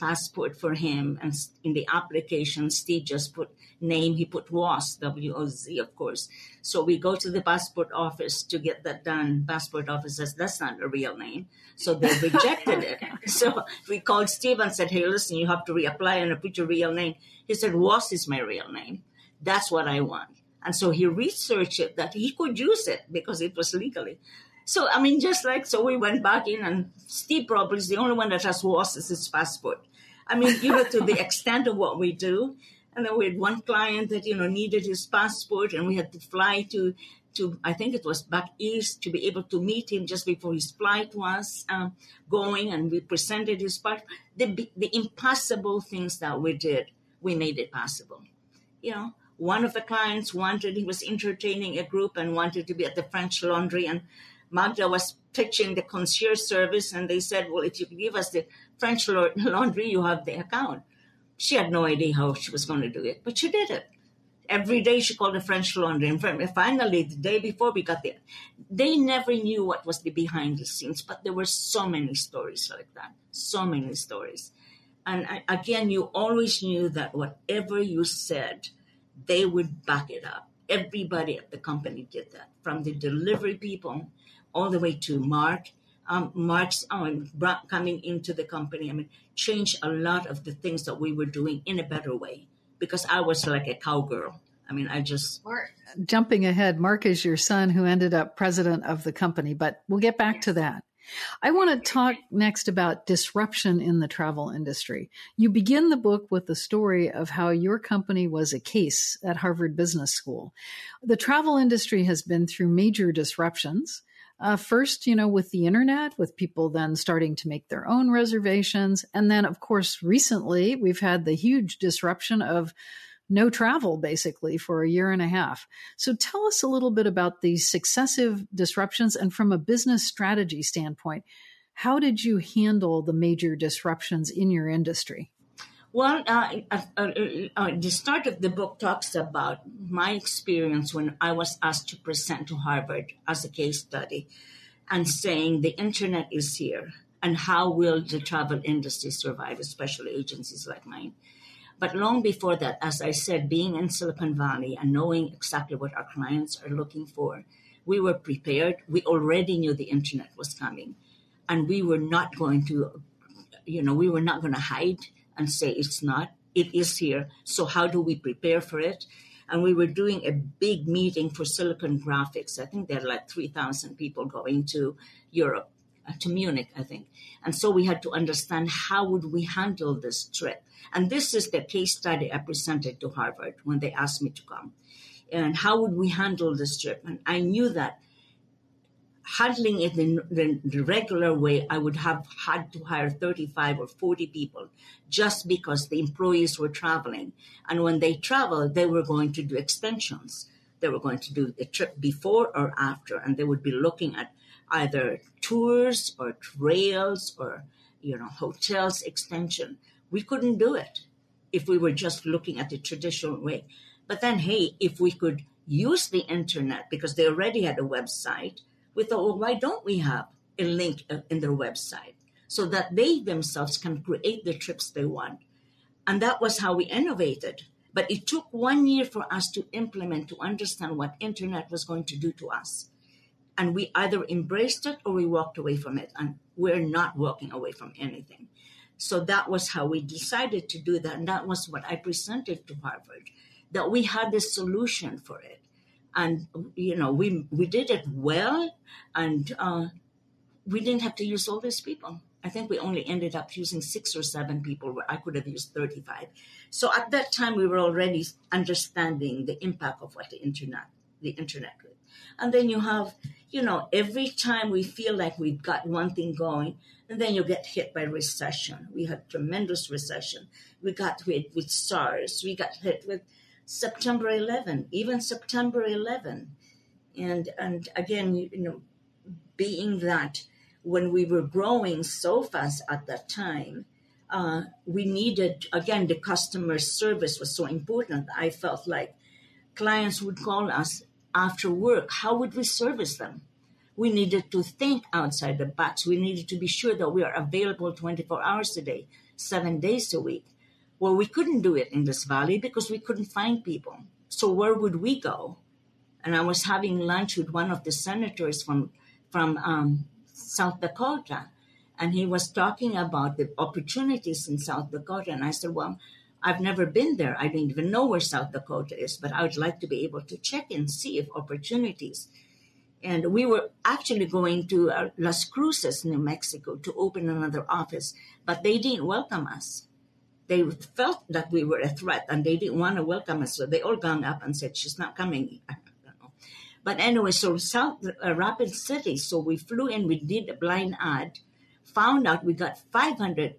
passport for him and in the application steve just put name he put Woz w-o-z of course so we go to the passport office to get that done passport office says that's not a real name so they rejected it. So we called Steve and said, hey, listen, you have to reapply and put your real name. He said, Woz is my real name. That's what I want. And so he researched it that he could use it because it was legally. So, I mean, just like, so we went back in and Steve probably is the only one that has lost his passport. I mean, you know, to the extent of what we do. And then we had one client that, you know, needed his passport and we had to fly to to, I think it was back east, to be able to meet him just before his flight was um, going, and we presented his passport. The, the impossible things that we did, we made it possible. You know, one of the clients wanted, he was entertaining a group and wanted to be at the French Laundry, and Magda was pitching the concierge service, and they said, Well, if you give us the French Laundry, you have the account. She had no idea how she was going to do it, but she did it every day she called the French laundry. And finally, the day before we got there, they never knew what was the behind the scenes, but there were so many stories like that, so many stories. And again, you always knew that whatever you said, they would back it up. Everybody at the company did that, from the delivery people all the way to Mark. Um, Mark's um, coming into the company, I mean, changed a lot of the things that we were doing in a better way because I was like a cowgirl. I mean, I just. Mark. Jumping ahead, Mark is your son who ended up president of the company, but we'll get back to that. I want to talk next about disruption in the travel industry. You begin the book with the story of how your company was a case at Harvard Business School. The travel industry has been through major disruptions. Uh, first, you know, with the internet, with people then starting to make their own reservations. And then, of course, recently we've had the huge disruption of no travel basically for a year and a half. So tell us a little bit about these successive disruptions and from a business strategy standpoint, how did you handle the major disruptions in your industry? Well, uh, uh, uh, uh, the start of the book talks about my experience when I was asked to present to Harvard as a case study and saying the internet is here and how will the travel industry survive, especially agencies like mine. But long before that, as I said, being in Silicon Valley and knowing exactly what our clients are looking for, we were prepared. We already knew the internet was coming. And we were not going to, you know, we were not going to hide and say it's not. It is here. So how do we prepare for it? And we were doing a big meeting for Silicon Graphics. I think there are like 3,000 people going to Europe, uh, to Munich, I think. And so we had to understand how would we handle this trip and this is the case study I presented to Harvard when they asked me to come. And how would we handle this trip? And I knew that handling it in the, regular way, I would have had to hire 35 or 40 people just because the employees were traveling. And when they traveled, they were going to do extensions. They were going to do the trip before or after, and they would be looking at either tours or trails or you know hotels extension. We couldn't do it if we were just looking at the traditional way. But then, hey, if we could use the internet because they already had a website, we thought, well, why don't we have a link uh, in their website so that they themselves can create the trips they want? And that was how we innovated. But it took one year for us to implement, to understand what internet was going to do to us. And we either embraced it or we walked away from it. And we're not walking away from anything. So that was how we decided to do that. And that was what I presented to Harvard, that we had a solution for it. And, you know, we, we did it well and uh, we didn't have to use all these people. I think we only ended up using six or seven people where I could have used 35. So at that time, we were already understanding the impact of what the internet, the internet could. And then you have, you know, every time we feel like we've got one thing going, and then you get hit by recession. We had tremendous recession. We got hit with SARS. We got hit with September 11, even September 11. And, and again, you, know, being that when we were growing so fast at that time, uh, we needed, again, the customer service was so important. I felt like clients would call us after work. How would we service them? we needed to think outside the box. We needed to be sure that we are available 24 hours a day, seven days a week. Well, we couldn't do it in this valley because we couldn't find people. So where would we go? And I was having lunch with one of the senators from from um, South Dakota, and he was talking about the opportunities in South Dakota. And I said, "Well, I've never been there. I don't even know where South Dakota is, but I would like to be able to check and see if opportunities and we were actually going to uh, Las Cruces, New Mexico, to open another office, but they didn't welcome us. They felt that we were a threat, and they didn't want to welcome us. So they all gang up and said, "She's not coming." But anyway, so South uh, Rapid City. So we flew in. We did a blind ad. Found out we got 500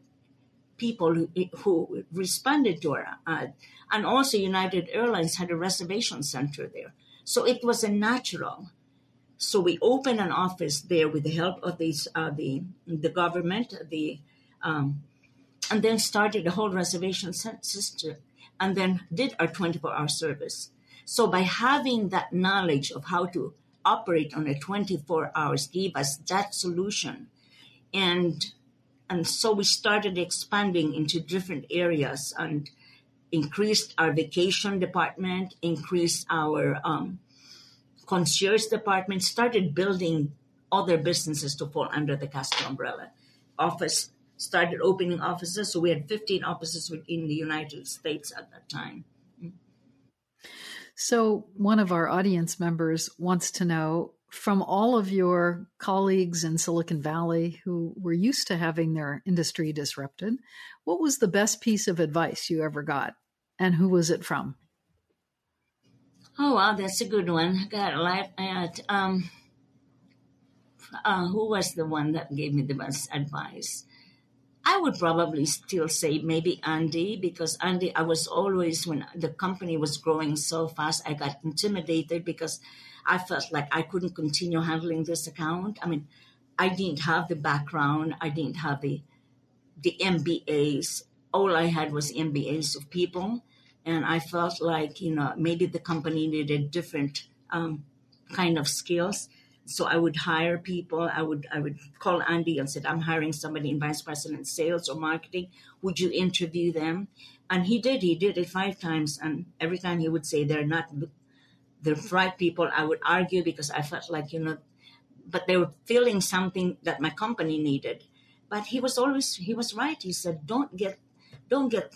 people who, who responded to our ad, and also United Airlines had a reservation center there. So it was a natural so we opened an office there with the help of these, uh, the the government, the um, and then started a whole reservation system, and then did our 24-hour service. So by having that knowledge of how to operate on a 24 hours gave us that solution, and and so we started expanding into different areas and increased our vacation department, increased our um, concierge department started building other businesses to fall under the Casto umbrella. Office started opening offices, so we had 15 offices in the United States at that time. So, one of our audience members wants to know from all of your colleagues in Silicon Valley who were used to having their industry disrupted, what was the best piece of advice you ever got? And who was it from? Oh wow, that's a good one. I got a lot. At, um, uh, who was the one that gave me the best advice? I would probably still say maybe Andy because Andy, I was always when the company was growing so fast, I got intimidated because I felt like I couldn't continue handling this account. I mean, I didn't have the background, I didn't have the the MBAs. All I had was MBAs of people, and I felt like you know maybe the company needed different um, kind of skills. So I would hire people. I would I would call Andy and said, "I'm hiring somebody in vice president sales or marketing. Would you interview them?" And he did. He did it five times, and every time he would say, "They're not the right people." I would argue because I felt like you know, but they were feeling something that my company needed. But he was always he was right. He said, "Don't get, don't get,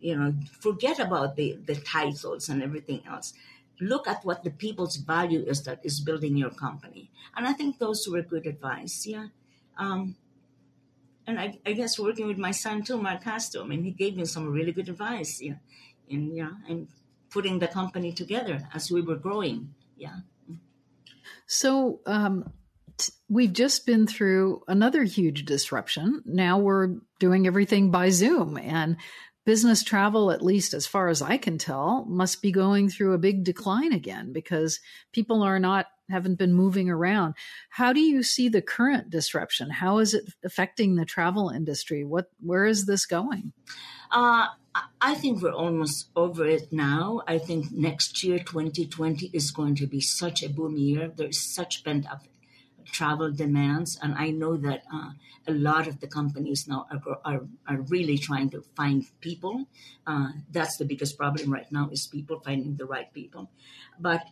you know, forget about the the titles and everything else." Look at what the people's value is that is building your company. And I think those were good advice. Yeah. Um, and I, I, guess working with my son too, Mark Casto, I mean, he gave me some really good advice. Yeah. And, yeah, and putting the company together as we were growing. Yeah. So, um, we've just been through another huge disruption. Now we're doing everything by Zoom and business travel, at least as far as I can tell, must be going through a big decline again because people are not haven't been moving around. How do you see the current disruption? How is it affecting the travel industry? What where is this going? Uh, I think we're almost over it now. I think next year, 2020, is going to be such a boom year. There's such pent up travel demands. And I know that uh, a lot of the companies now are, are, are really trying to find people. Uh, that's the biggest problem right now is people finding the right people. But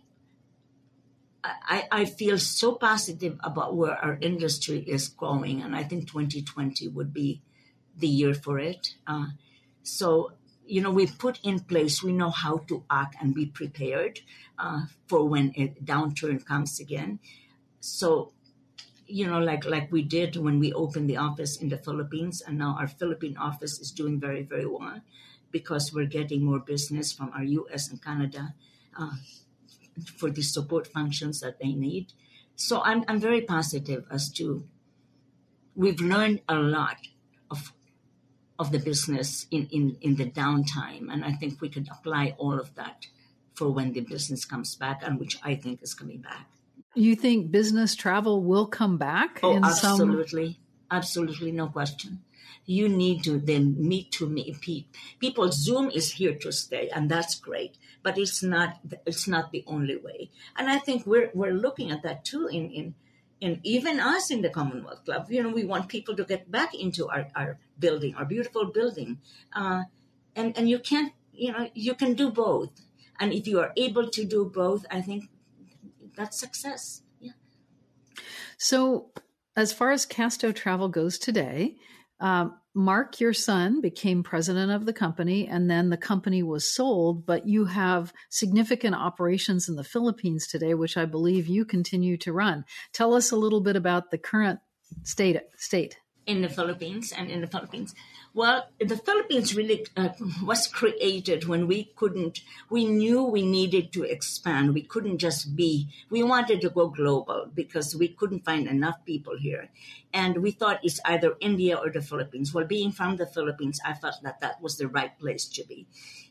I, I feel so positive about where our industry is going, and I think 2020 would be the year for it. Uh, so, you know, we put in place, we know how to act and be prepared uh, for when a downturn comes again. So, you know, like like we did when we opened the office in the Philippines, and now our Philippine office is doing very very well because we're getting more business from our U.S. and Canada uh, for the support functions that they need. So I'm I'm very positive as to we've learned a lot of of the business in, in, in the downtime. And I think we could apply all of that for when the business comes back, and which I think is coming back. You think business travel will come back? Oh, absolutely. Some... Absolutely, no question. You need to then meet to meet people. Zoom is here to stay, and that's great. But it's not. It's not the only way. And I think we're we're looking at that too. In in in even us in the Commonwealth Club, you know, we want people to get back into our our building, our beautiful building, uh, and and you can't. You know, you can do both. And if you are able to do both, I think that's success. Yeah. So, as far as Casto Travel goes today, um, Mark, your son, became president of the company, and then the company was sold. But you have significant operations in the Philippines today, which I believe you continue to run. Tell us a little bit about the current state. State in the Philippines and in the Philippines. Well, the Philippines really uh, was created when we couldn't, we knew we needed to expand. We couldn't just be, we wanted to go global because we couldn't find enough people here. And we thought it's either India or the Philippines. Well, being from the Philippines, I felt that that was the right place to be.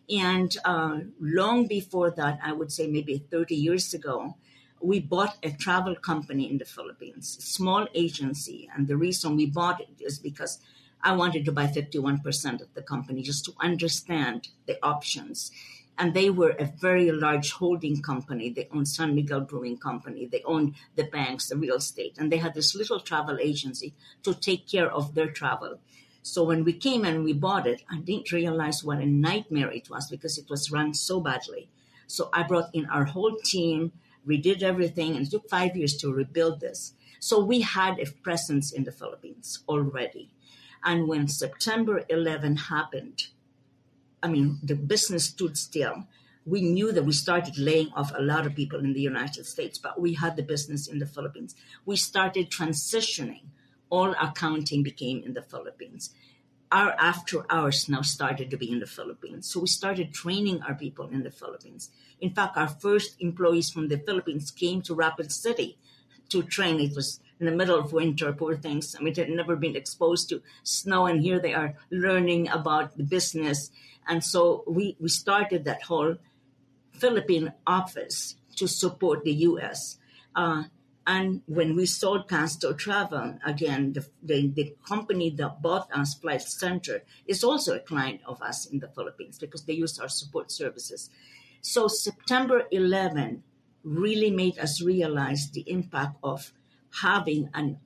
And uh, long before that, I would say maybe 30 years ago, we bought a travel company in the Philippines, small agency. And the reason we bought it is because I wanted to buy 51% of the company just to understand the options. And they were a very large holding company. They owned San Miguel Brewing Company. They owned the banks, the real estate. And they had this little travel agency to take care of their travel. So when we came and we bought it, I didn't realize what a nightmare it was because it was run so badly. So I brought in our whole team, redid everything, and it took five years to rebuild this. So we had a presence in the Philippines already. And when September 11 happened, I mean, the business stood still. We knew that we started laying off a lot of people in the United States, but we had the business in the Philippines. We started transitioning. All accounting became in the Philippines. Our after hours now started to be in the Philippines. So we started training our people in the Philippines. In fact, our first employees from the Philippines came to Rapid City to train. It was in the middle of winter, poor things. I mean, they'd never been exposed to snow, and here they are learning about the business. And so we, we started that whole Philippine office to support the U.S. Uh, and when we sold Casto Travel, again, the, the, the, company that bought us, Flight Centre, is also a client of us in the Philippines because they use our support services. So September 11 really made us realize the impact of having an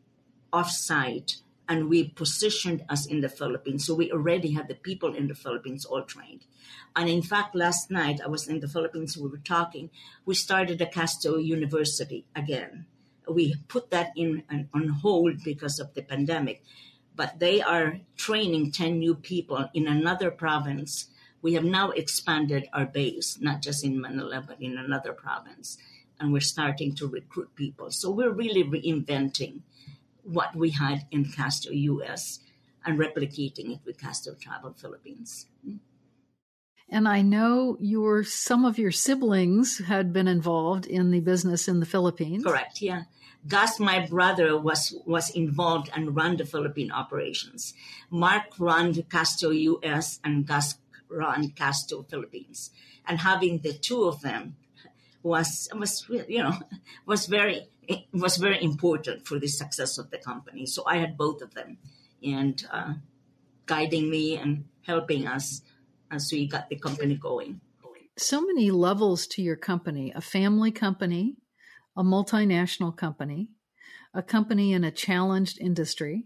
offsite and we positioned us in the Philippines. So we already had the people in the Philippines all trained. And in fact, last night I was in the Philippines, we were talking, we started the Casto University again. We put that in on hold because of the pandemic, but they are training 10 new people in another province. We have now expanded our base, not just in Manila, but in another province. And we're starting to recruit people. So we're really reinventing what we had in Casto US and replicating it with Casto Travel Philippines. And I know your some of your siblings had been involved in the business in the Philippines. Correct, yeah. Gus, my brother, was was involved and run the Philippine operations. Mark ran Casto US and Gus ran Casto Philippines. And having the two of them was was you know was very was very important for the success of the company. So I had both of them, and uh, guiding me and helping us as we got the company going. So many levels to your company: a family company, a multinational company, a company in a challenged industry.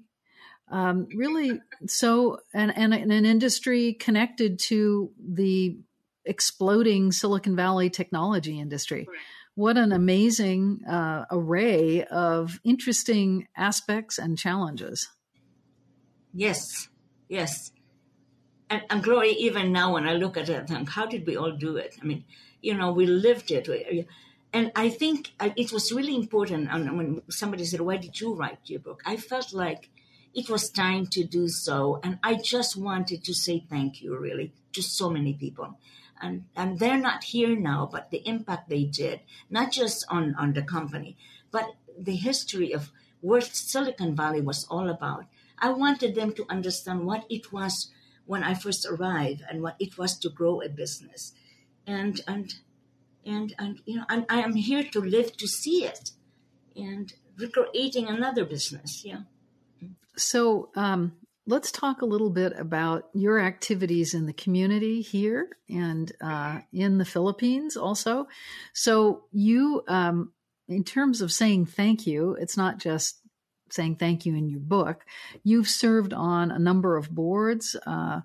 Um, really, so and, and an industry connected to the exploding Silicon Valley technology industry. What an amazing uh, array of interesting aspects and challenges. Yes, yes. And, and Gloria, even now when I look at it, I think, how did we all do it? I mean, you know, we lived it. And I think it was really important. And when somebody said, Why did you write your book? I felt like it was time to do so. And I just wanted to say thank you, really, to so many people and and they're not here now but the impact they did not just on on the company but the history of what silicon valley was all about. I wanted them to understand what it was when i first arrived and what it was to grow a business. And and and and you know and i am here to live to see it and recreating another business yeah. So um let's talk a little bit about your activities in the community here and uh, in the Philippines also. So, you, um, in terms of saying thank you, it's not just saying thank you in your book. You've served on a number of boards, uh,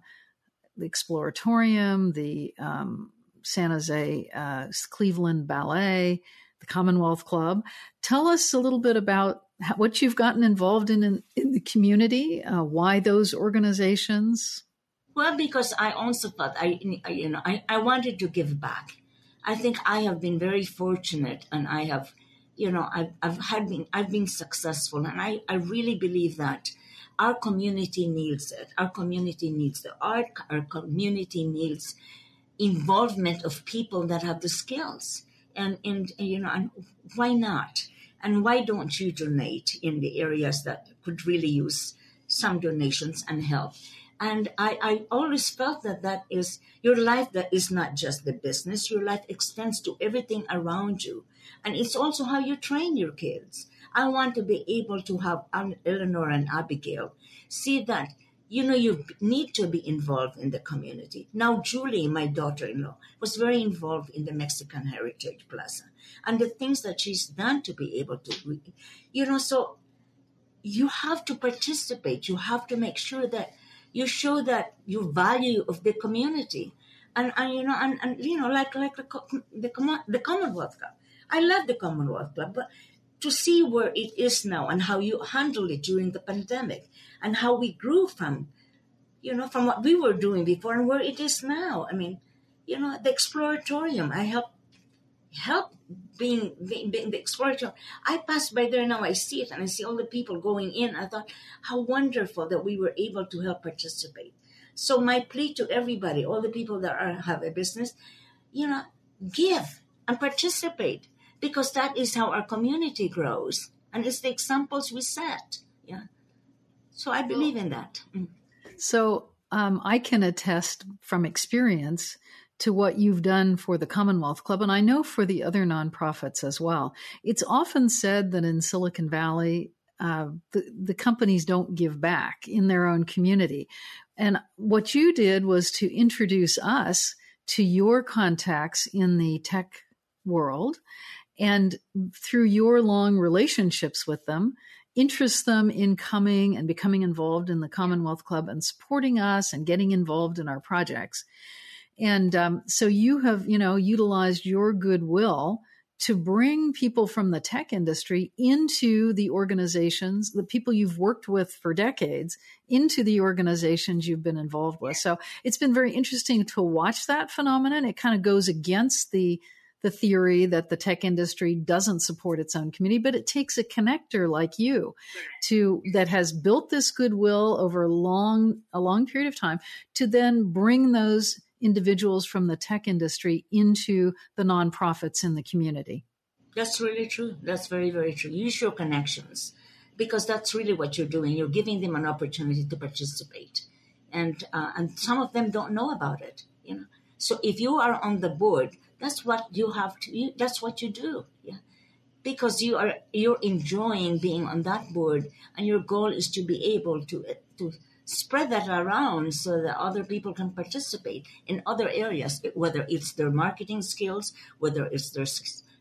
the Exploratorium, the um, San Jose uh, Cleveland Ballet, the Commonwealth Club. Tell us a little bit about what you've gotten involved in in, in the community, uh, why those organizations. Well, because I also thought I, you know, I, I wanted to give back. I think I have been very fortunate, and I have, you know, I've, I've had been I've been successful, and I, I really believe that our community needs it. Our community needs the art. Our community needs involvement of people that have the skills, and and you know, and why not? And why don't you donate in the areas that could really use some donations and help? And I, I always felt that that is your life, that is not just the business. Your life extends to everything around you. And it's also how you train your kids. I want to be able to have Eleanor and Abigail see that you know, you need to be involved in the community. Now, Julie, my daughter in law, was very involved in the Mexican Heritage Plaza and the things that she's done to be able to, you know, so you have to participate. You have to make sure that you show that you value of the community. And, and you know, and, and you know, like like the, the, the Commonwealth Club. I love the Commonwealth Club, but to see where it is now and how you handle it during the pandemic and how we grew from, you know, from what we were doing before and where it is now. I mean, you know, the exploratorium. I help help being, being, being the exploratorium. I pass by there now. I see it and I see all the people going in. I thought how wonderful that we were able to help participate. So my plea to everybody, all the people that are have a business, you know, give and participate because that is how our community grows and it's the examples we set. Yeah. So I believe in that. Mm. So um, I can attest from experience to what you've done for the Commonwealth Club, and I know for the other nonprofits as well. It's often said that in Silicon Valley, uh, the, the companies don't give back in their own community. And what you did was to introduce us to your contacts in the tech world. And through your long relationships with them, interest them in coming and becoming involved in the Commonwealth Club and supporting us and getting involved in our projects. And um, so you have, you know, utilized your goodwill to bring people from the tech industry into the organizations, the people you've worked with for decades, into the organizations you've been involved with. So it's been very interesting to watch that phenomenon. It kind of goes against the the theory that the tech industry doesn't support its own community, but it takes a connector like you to that has built this goodwill over a long a long period of time to then bring those individuals from the tech industry into the nonprofits in the community. That's really true. That's very, very true. Use your connections because that's really what you're doing. You're giving them an opportunity to participate, and uh, and some of them don't know about it. You know, so if you are on the board, that's what you have to. You, that's what you do. Yeah, because you are you're enjoying being on that board, and your goal is to be able to to spread that around so that other people can participate in other areas, whether it's their marketing skills, whether it's their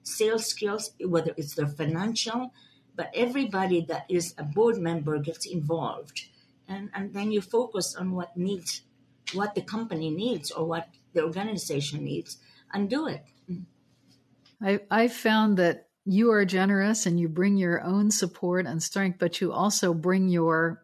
sales skills, whether it's their financial. But everybody that is a board member gets involved. And, and then you focus on what needs, what the company needs or what the organization needs and do it. I, I found that you are generous and you bring your own support and strength, but you also bring your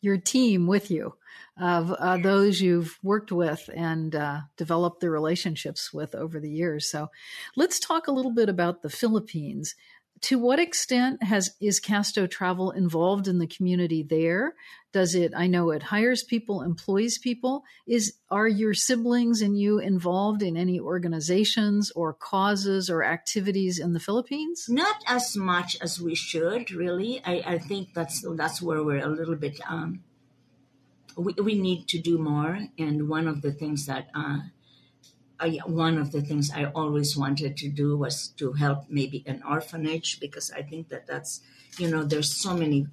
your team with you of uh, those you've worked with and uh, developed the relationships with over the years. So let's talk a little bit about the Philippines. To what extent has is Casto Travel involved in the community there? Does it? I know it hires people, employs people. Is are your siblings and you involved in any organizations or causes or activities in the Philippines? Not as much as we should, really. I, I think that's that's where we're a little bit. Um, we, we need to do more, and one of the things that uh, I, one of the things I always wanted to do was to help maybe an orphanage because I think that that's you know there's so many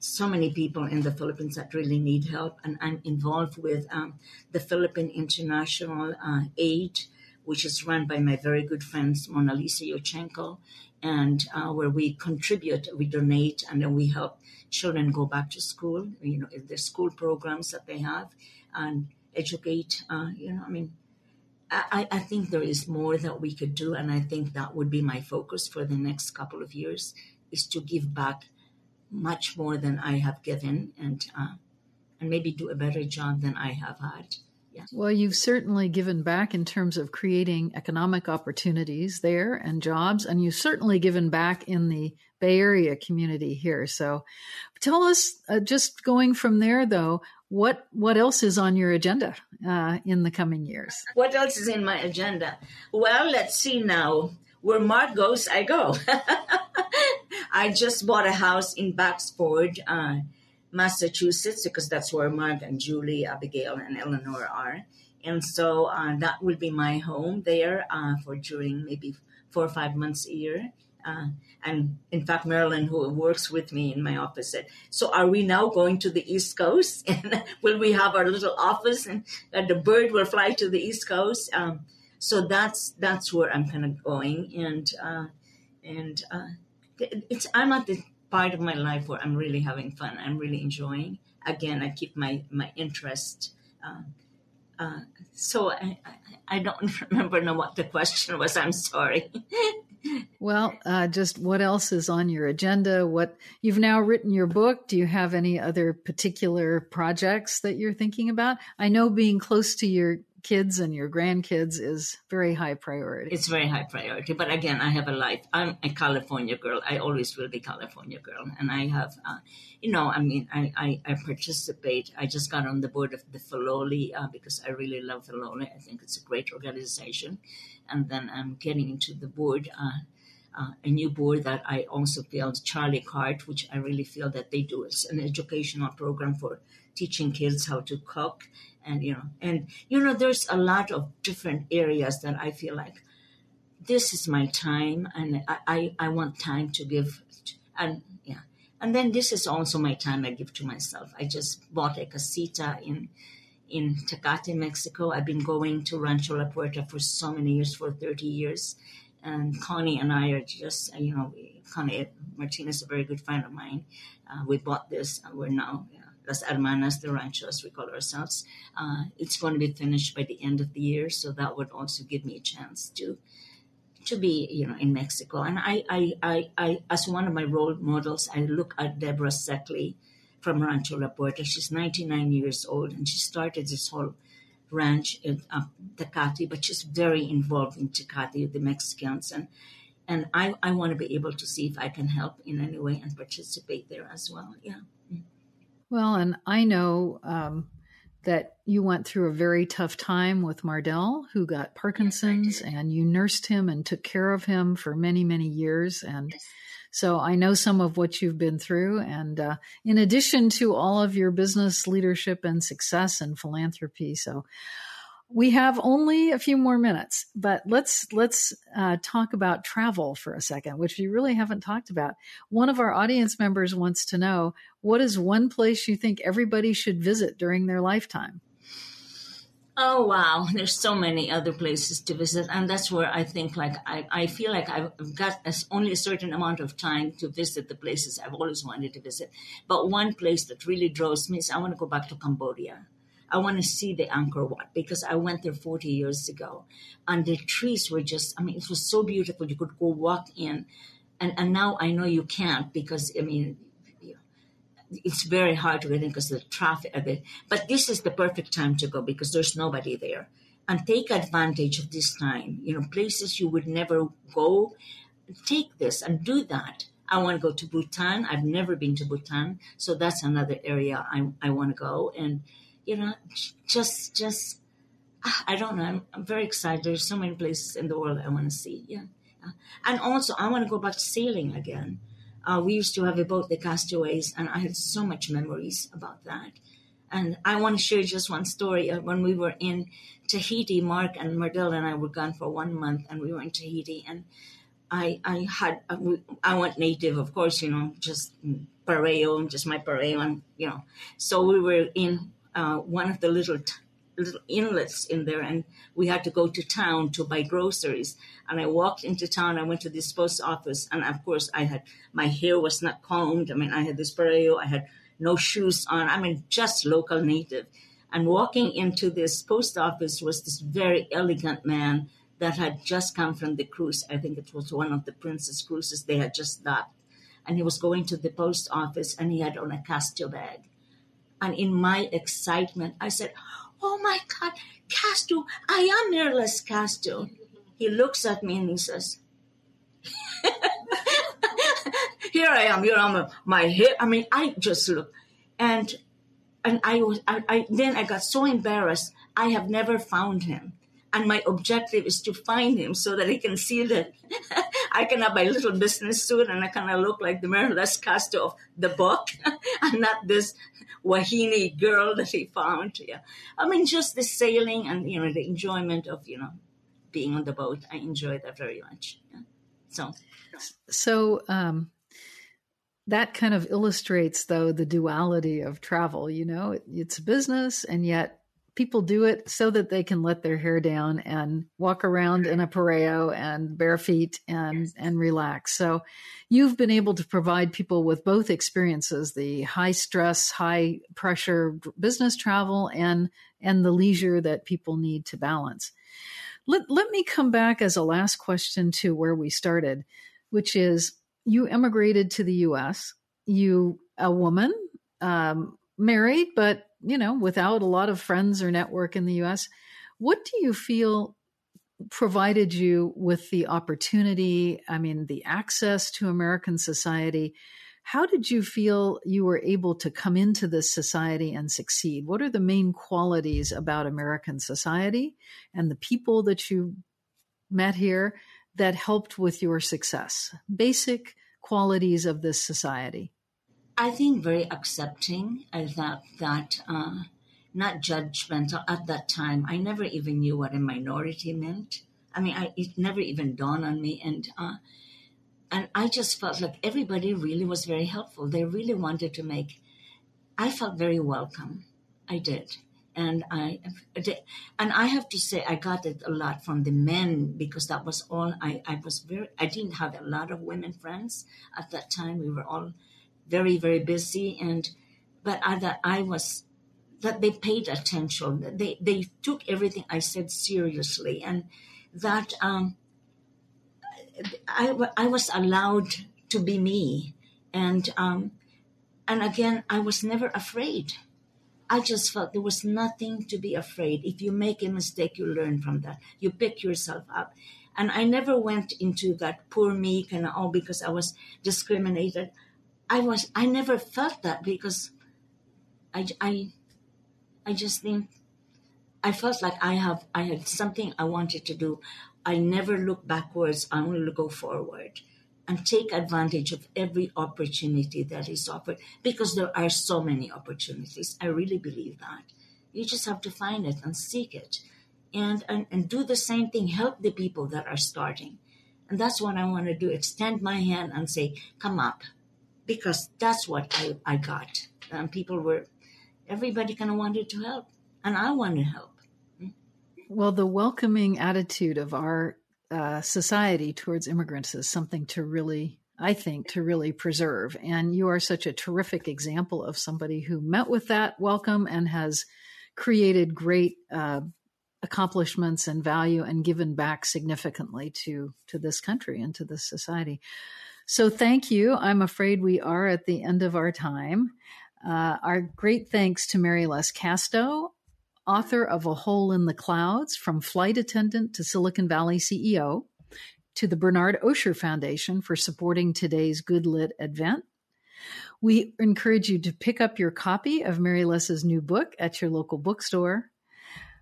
so many people in the Philippines that really need help, and I'm involved with um, the Philippine International uh, Aid, which is run by my very good friends Mona Lisa Yuchengco, and uh, where we contribute, we donate, and then we help children go back to school. You know, the school programs that they have, and educate. Uh, you know, I mean. I, I think there is more that we could do, and I think that would be my focus for the next couple of years is to give back much more than I have given, and uh, and maybe do a better job than I have had. Yeah. Well, you've certainly given back in terms of creating economic opportunities there and jobs, and you've certainly given back in the Bay Area community here. So, tell us, uh, just going from there, though, what what else is on your agenda uh, in the coming years? What else is in my agenda? Well, let's see now. Where Mark goes, I go. I just bought a house in Boxford, uh, Massachusetts, because that's where Mark and Julie, Abigail, and Eleanor are. And so uh, that will be my home there uh, for during maybe four or five months a year. And in fact, Marilyn, who works with me in my office, said, "So are we now going to the East Coast? And will we have our little office, and the bird will fly to the East Coast?" Um, so that's that's where I'm kind of going, and uh, and uh, it's I'm at the part of my life where I'm really having fun. I'm really enjoying. Again, I keep my my interest. Uh, uh, so I, I, I don't remember know what the question was. I'm sorry. well, uh, just what else is on your agenda? What you've now written your book. Do you have any other particular projects that you're thinking about? I know being close to your kids and your grandkids is very high priority. It's very high priority. But again, I have a life. I'm a California girl. I always will be California girl. And I have, uh, you know, I mean, I, I, I, participate. I just got on the board of the Filoli uh, because I really love Filoli. I think it's a great organization. And then I'm getting into the board. Uh, uh, a new board that I also feel Charlie Cart, which I really feel that they do It's an educational program for teaching kids how to cook, and you know, and you know, there's a lot of different areas that I feel like this is my time, and I I, I want time to give, and yeah, and then this is also my time I give to myself. I just bought a casita in in Tecate, Mexico. I've been going to Rancho La Puerta for so many years, for 30 years. And Connie and I are just, you know, Connie Martinez is a very good friend of mine. Uh, we bought this, and we're now Las Hermanas de Rancho, as we call ourselves. Uh, it's going to be finished by the end of the year, so that would also give me a chance to to be, you know, in Mexico. And I, I, I, I as one of my role models, I look at Deborah Szekely from Rancho La Puerta. She's 99 years old, and she started this whole ranch in uh, Tecate, but she's very involved in Tecate, the Mexicans, and and I, I want to be able to see if I can help in any way and participate there as well. Yeah. Well, and I know um, that you went through a very tough time with Mardell, who got Parkinson's, yes, and you nursed him and took care of him for many, many years. And yes. So I know some of what you've been through. And uh, in addition to all of your business leadership and success and philanthropy. So we have only a few more minutes, but let's let's uh, talk about travel for a second, which we really haven't talked about. One of our audience members wants to know what is one place you think everybody should visit during their lifetime. Oh wow, there's so many other places to visit, and that's where I think like I, I feel like I've got only a certain amount of time to visit the places I've always wanted to visit. But one place that really draws me is I want to go back to Cambodia. I want to see the Angkor Wat because I went there 40 years ago, and the trees were just I mean it was so beautiful. You could go walk in, and and now I know you can't because I mean it's very hard to get in because of the traffic uh, of it. But this is the perfect time to go because there's nobody there. And take advantage of this time. You know, places you would never go, take this and do that. I want to go to Bhutan. I've never been to Bhutan, so that's another area I, I want to go. And you know, just just ah, I don't know. I'm, I'm very excited. There's so many places in the world I want to see. Yeah, and also I want to go back to sailing again. Uh, we used to have a boat, the Castaways, and I had so much memories about that. And I want to share just one story. Uh, when we were in Tahiti, Mark and Mardell and I were gone for one month, and we were in Tahiti, and I I had uh, I went native, of course, you know, just pareo, just my pareo, and you know. So we were in uh, one of the little t- little inlets in there, and we had to go to town to buy groceries. And I walked into town. I went to this post office, and of course, I had my hair was not combed. I mean, I had this pareo. I had no shoes on. I mean, just local native. And walking into this post office was this very elegant man that had just come from the cruise. I think it was one of the Princess cruises they had just docked. And he was going to the post office and he had on a Casto bag. And in my excitement, I said, Oh my God, Casto, I am Marilys Casto. He looks at me and he says, Here I am, here I am, my hair. I mean, I just look. And and I was I, I then I got so embarrassed. I have never found him. And my objective is to find him so that he can see that I can have my little business suit and I kind of look like the Marilys Casto of the book and not this Wahine girl that he found. Yeah. I mean, just the sailing and, you know, the enjoyment of, you know, being on the boat. I enjoy that very much. Yeah. So, so, um, that kind of illustrates though the duality of travel you know it, it's a business and yet people do it so that they can let their hair down and walk around in a pareo and bare feet and yes. and relax. So you've been able to provide people with both experiences, the high stress, high pressure business travel and and the leisure that people need to balance. Let, let me come back as a last question to where we started, which is you emigrated to the US, you a woman, um, married, but you know, without a lot of friends or network in the US. What do you feel provided you with the opportunity, I mean, the access to American society? How did you feel you were able to come into this society and succeed? What are the main qualities about American society and the people that you met here that helped with your success? Basic qualities of this society. I think very accepting. I thought that uh, not judgmental at that time. I never even knew what a minority meant. I mean, I, it never even dawned on me, and uh, and I just felt like everybody really was very helpful. They really wanted to make. I felt very welcome. I did, and I and I have to say I got it a lot from the men because that was all I. I was very. I didn't have a lot of women friends at that time. We were all very very busy, and but I that I was that they paid attention. They they took everything I said seriously, and that um, I, I was allowed to be me. And, um, and again, I was never afraid. I just felt there was nothing to be afraid. If you make a mistake, you learn from that. You pick yourself up. And I never went into that poor me kind of, oh, because I was discriminated. I was, I never felt that because I, I, I just think I felt like I have I had something I wanted to do. I never look backwards. I only go forward and take advantage of every opportunity that is offered because there are so many opportunities. I really believe that. You just have to find it and seek it and, and, and do the same thing. Help the people that are starting. And that's what I want to do. Extend my hand and say, come up. Because that's what I, I got. And people were, everybody kind of wanted to help and I wanted help. Well, the welcoming attitude of our uh, society towards immigrants is something to really, I think, to really preserve. And you are such a terrific example of somebody who met with that welcome and has created great uh, accomplishments and value and given back significantly to to this country and to this society. So thank you. I'm afraid we are at the end of our time. Uh, our great thanks to Marilys Casto, author of A Hole in the Clouds From Flight Attendant to Silicon Valley CEO, to the Bernard Osher Foundation for supporting today's Good Lit event. We encourage you to pick up your copy of Marilys's new book at your local bookstore.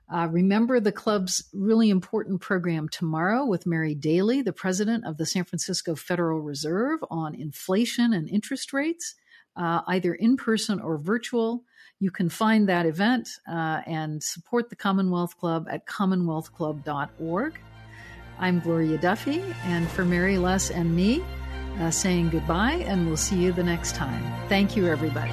Uh, remember the club's really important program tomorrow with Mary Daly, the president of the San Francisco Federal Reserve, on inflation and interest rates, uh, either in person or virtual. You can find that event uh, and support the Commonwealth Club at commonwealthclub.org. I'm Gloria Duffy, and for Marilys and me, uh, saying goodbye, and we'll see you the next time. Thank you, everybody.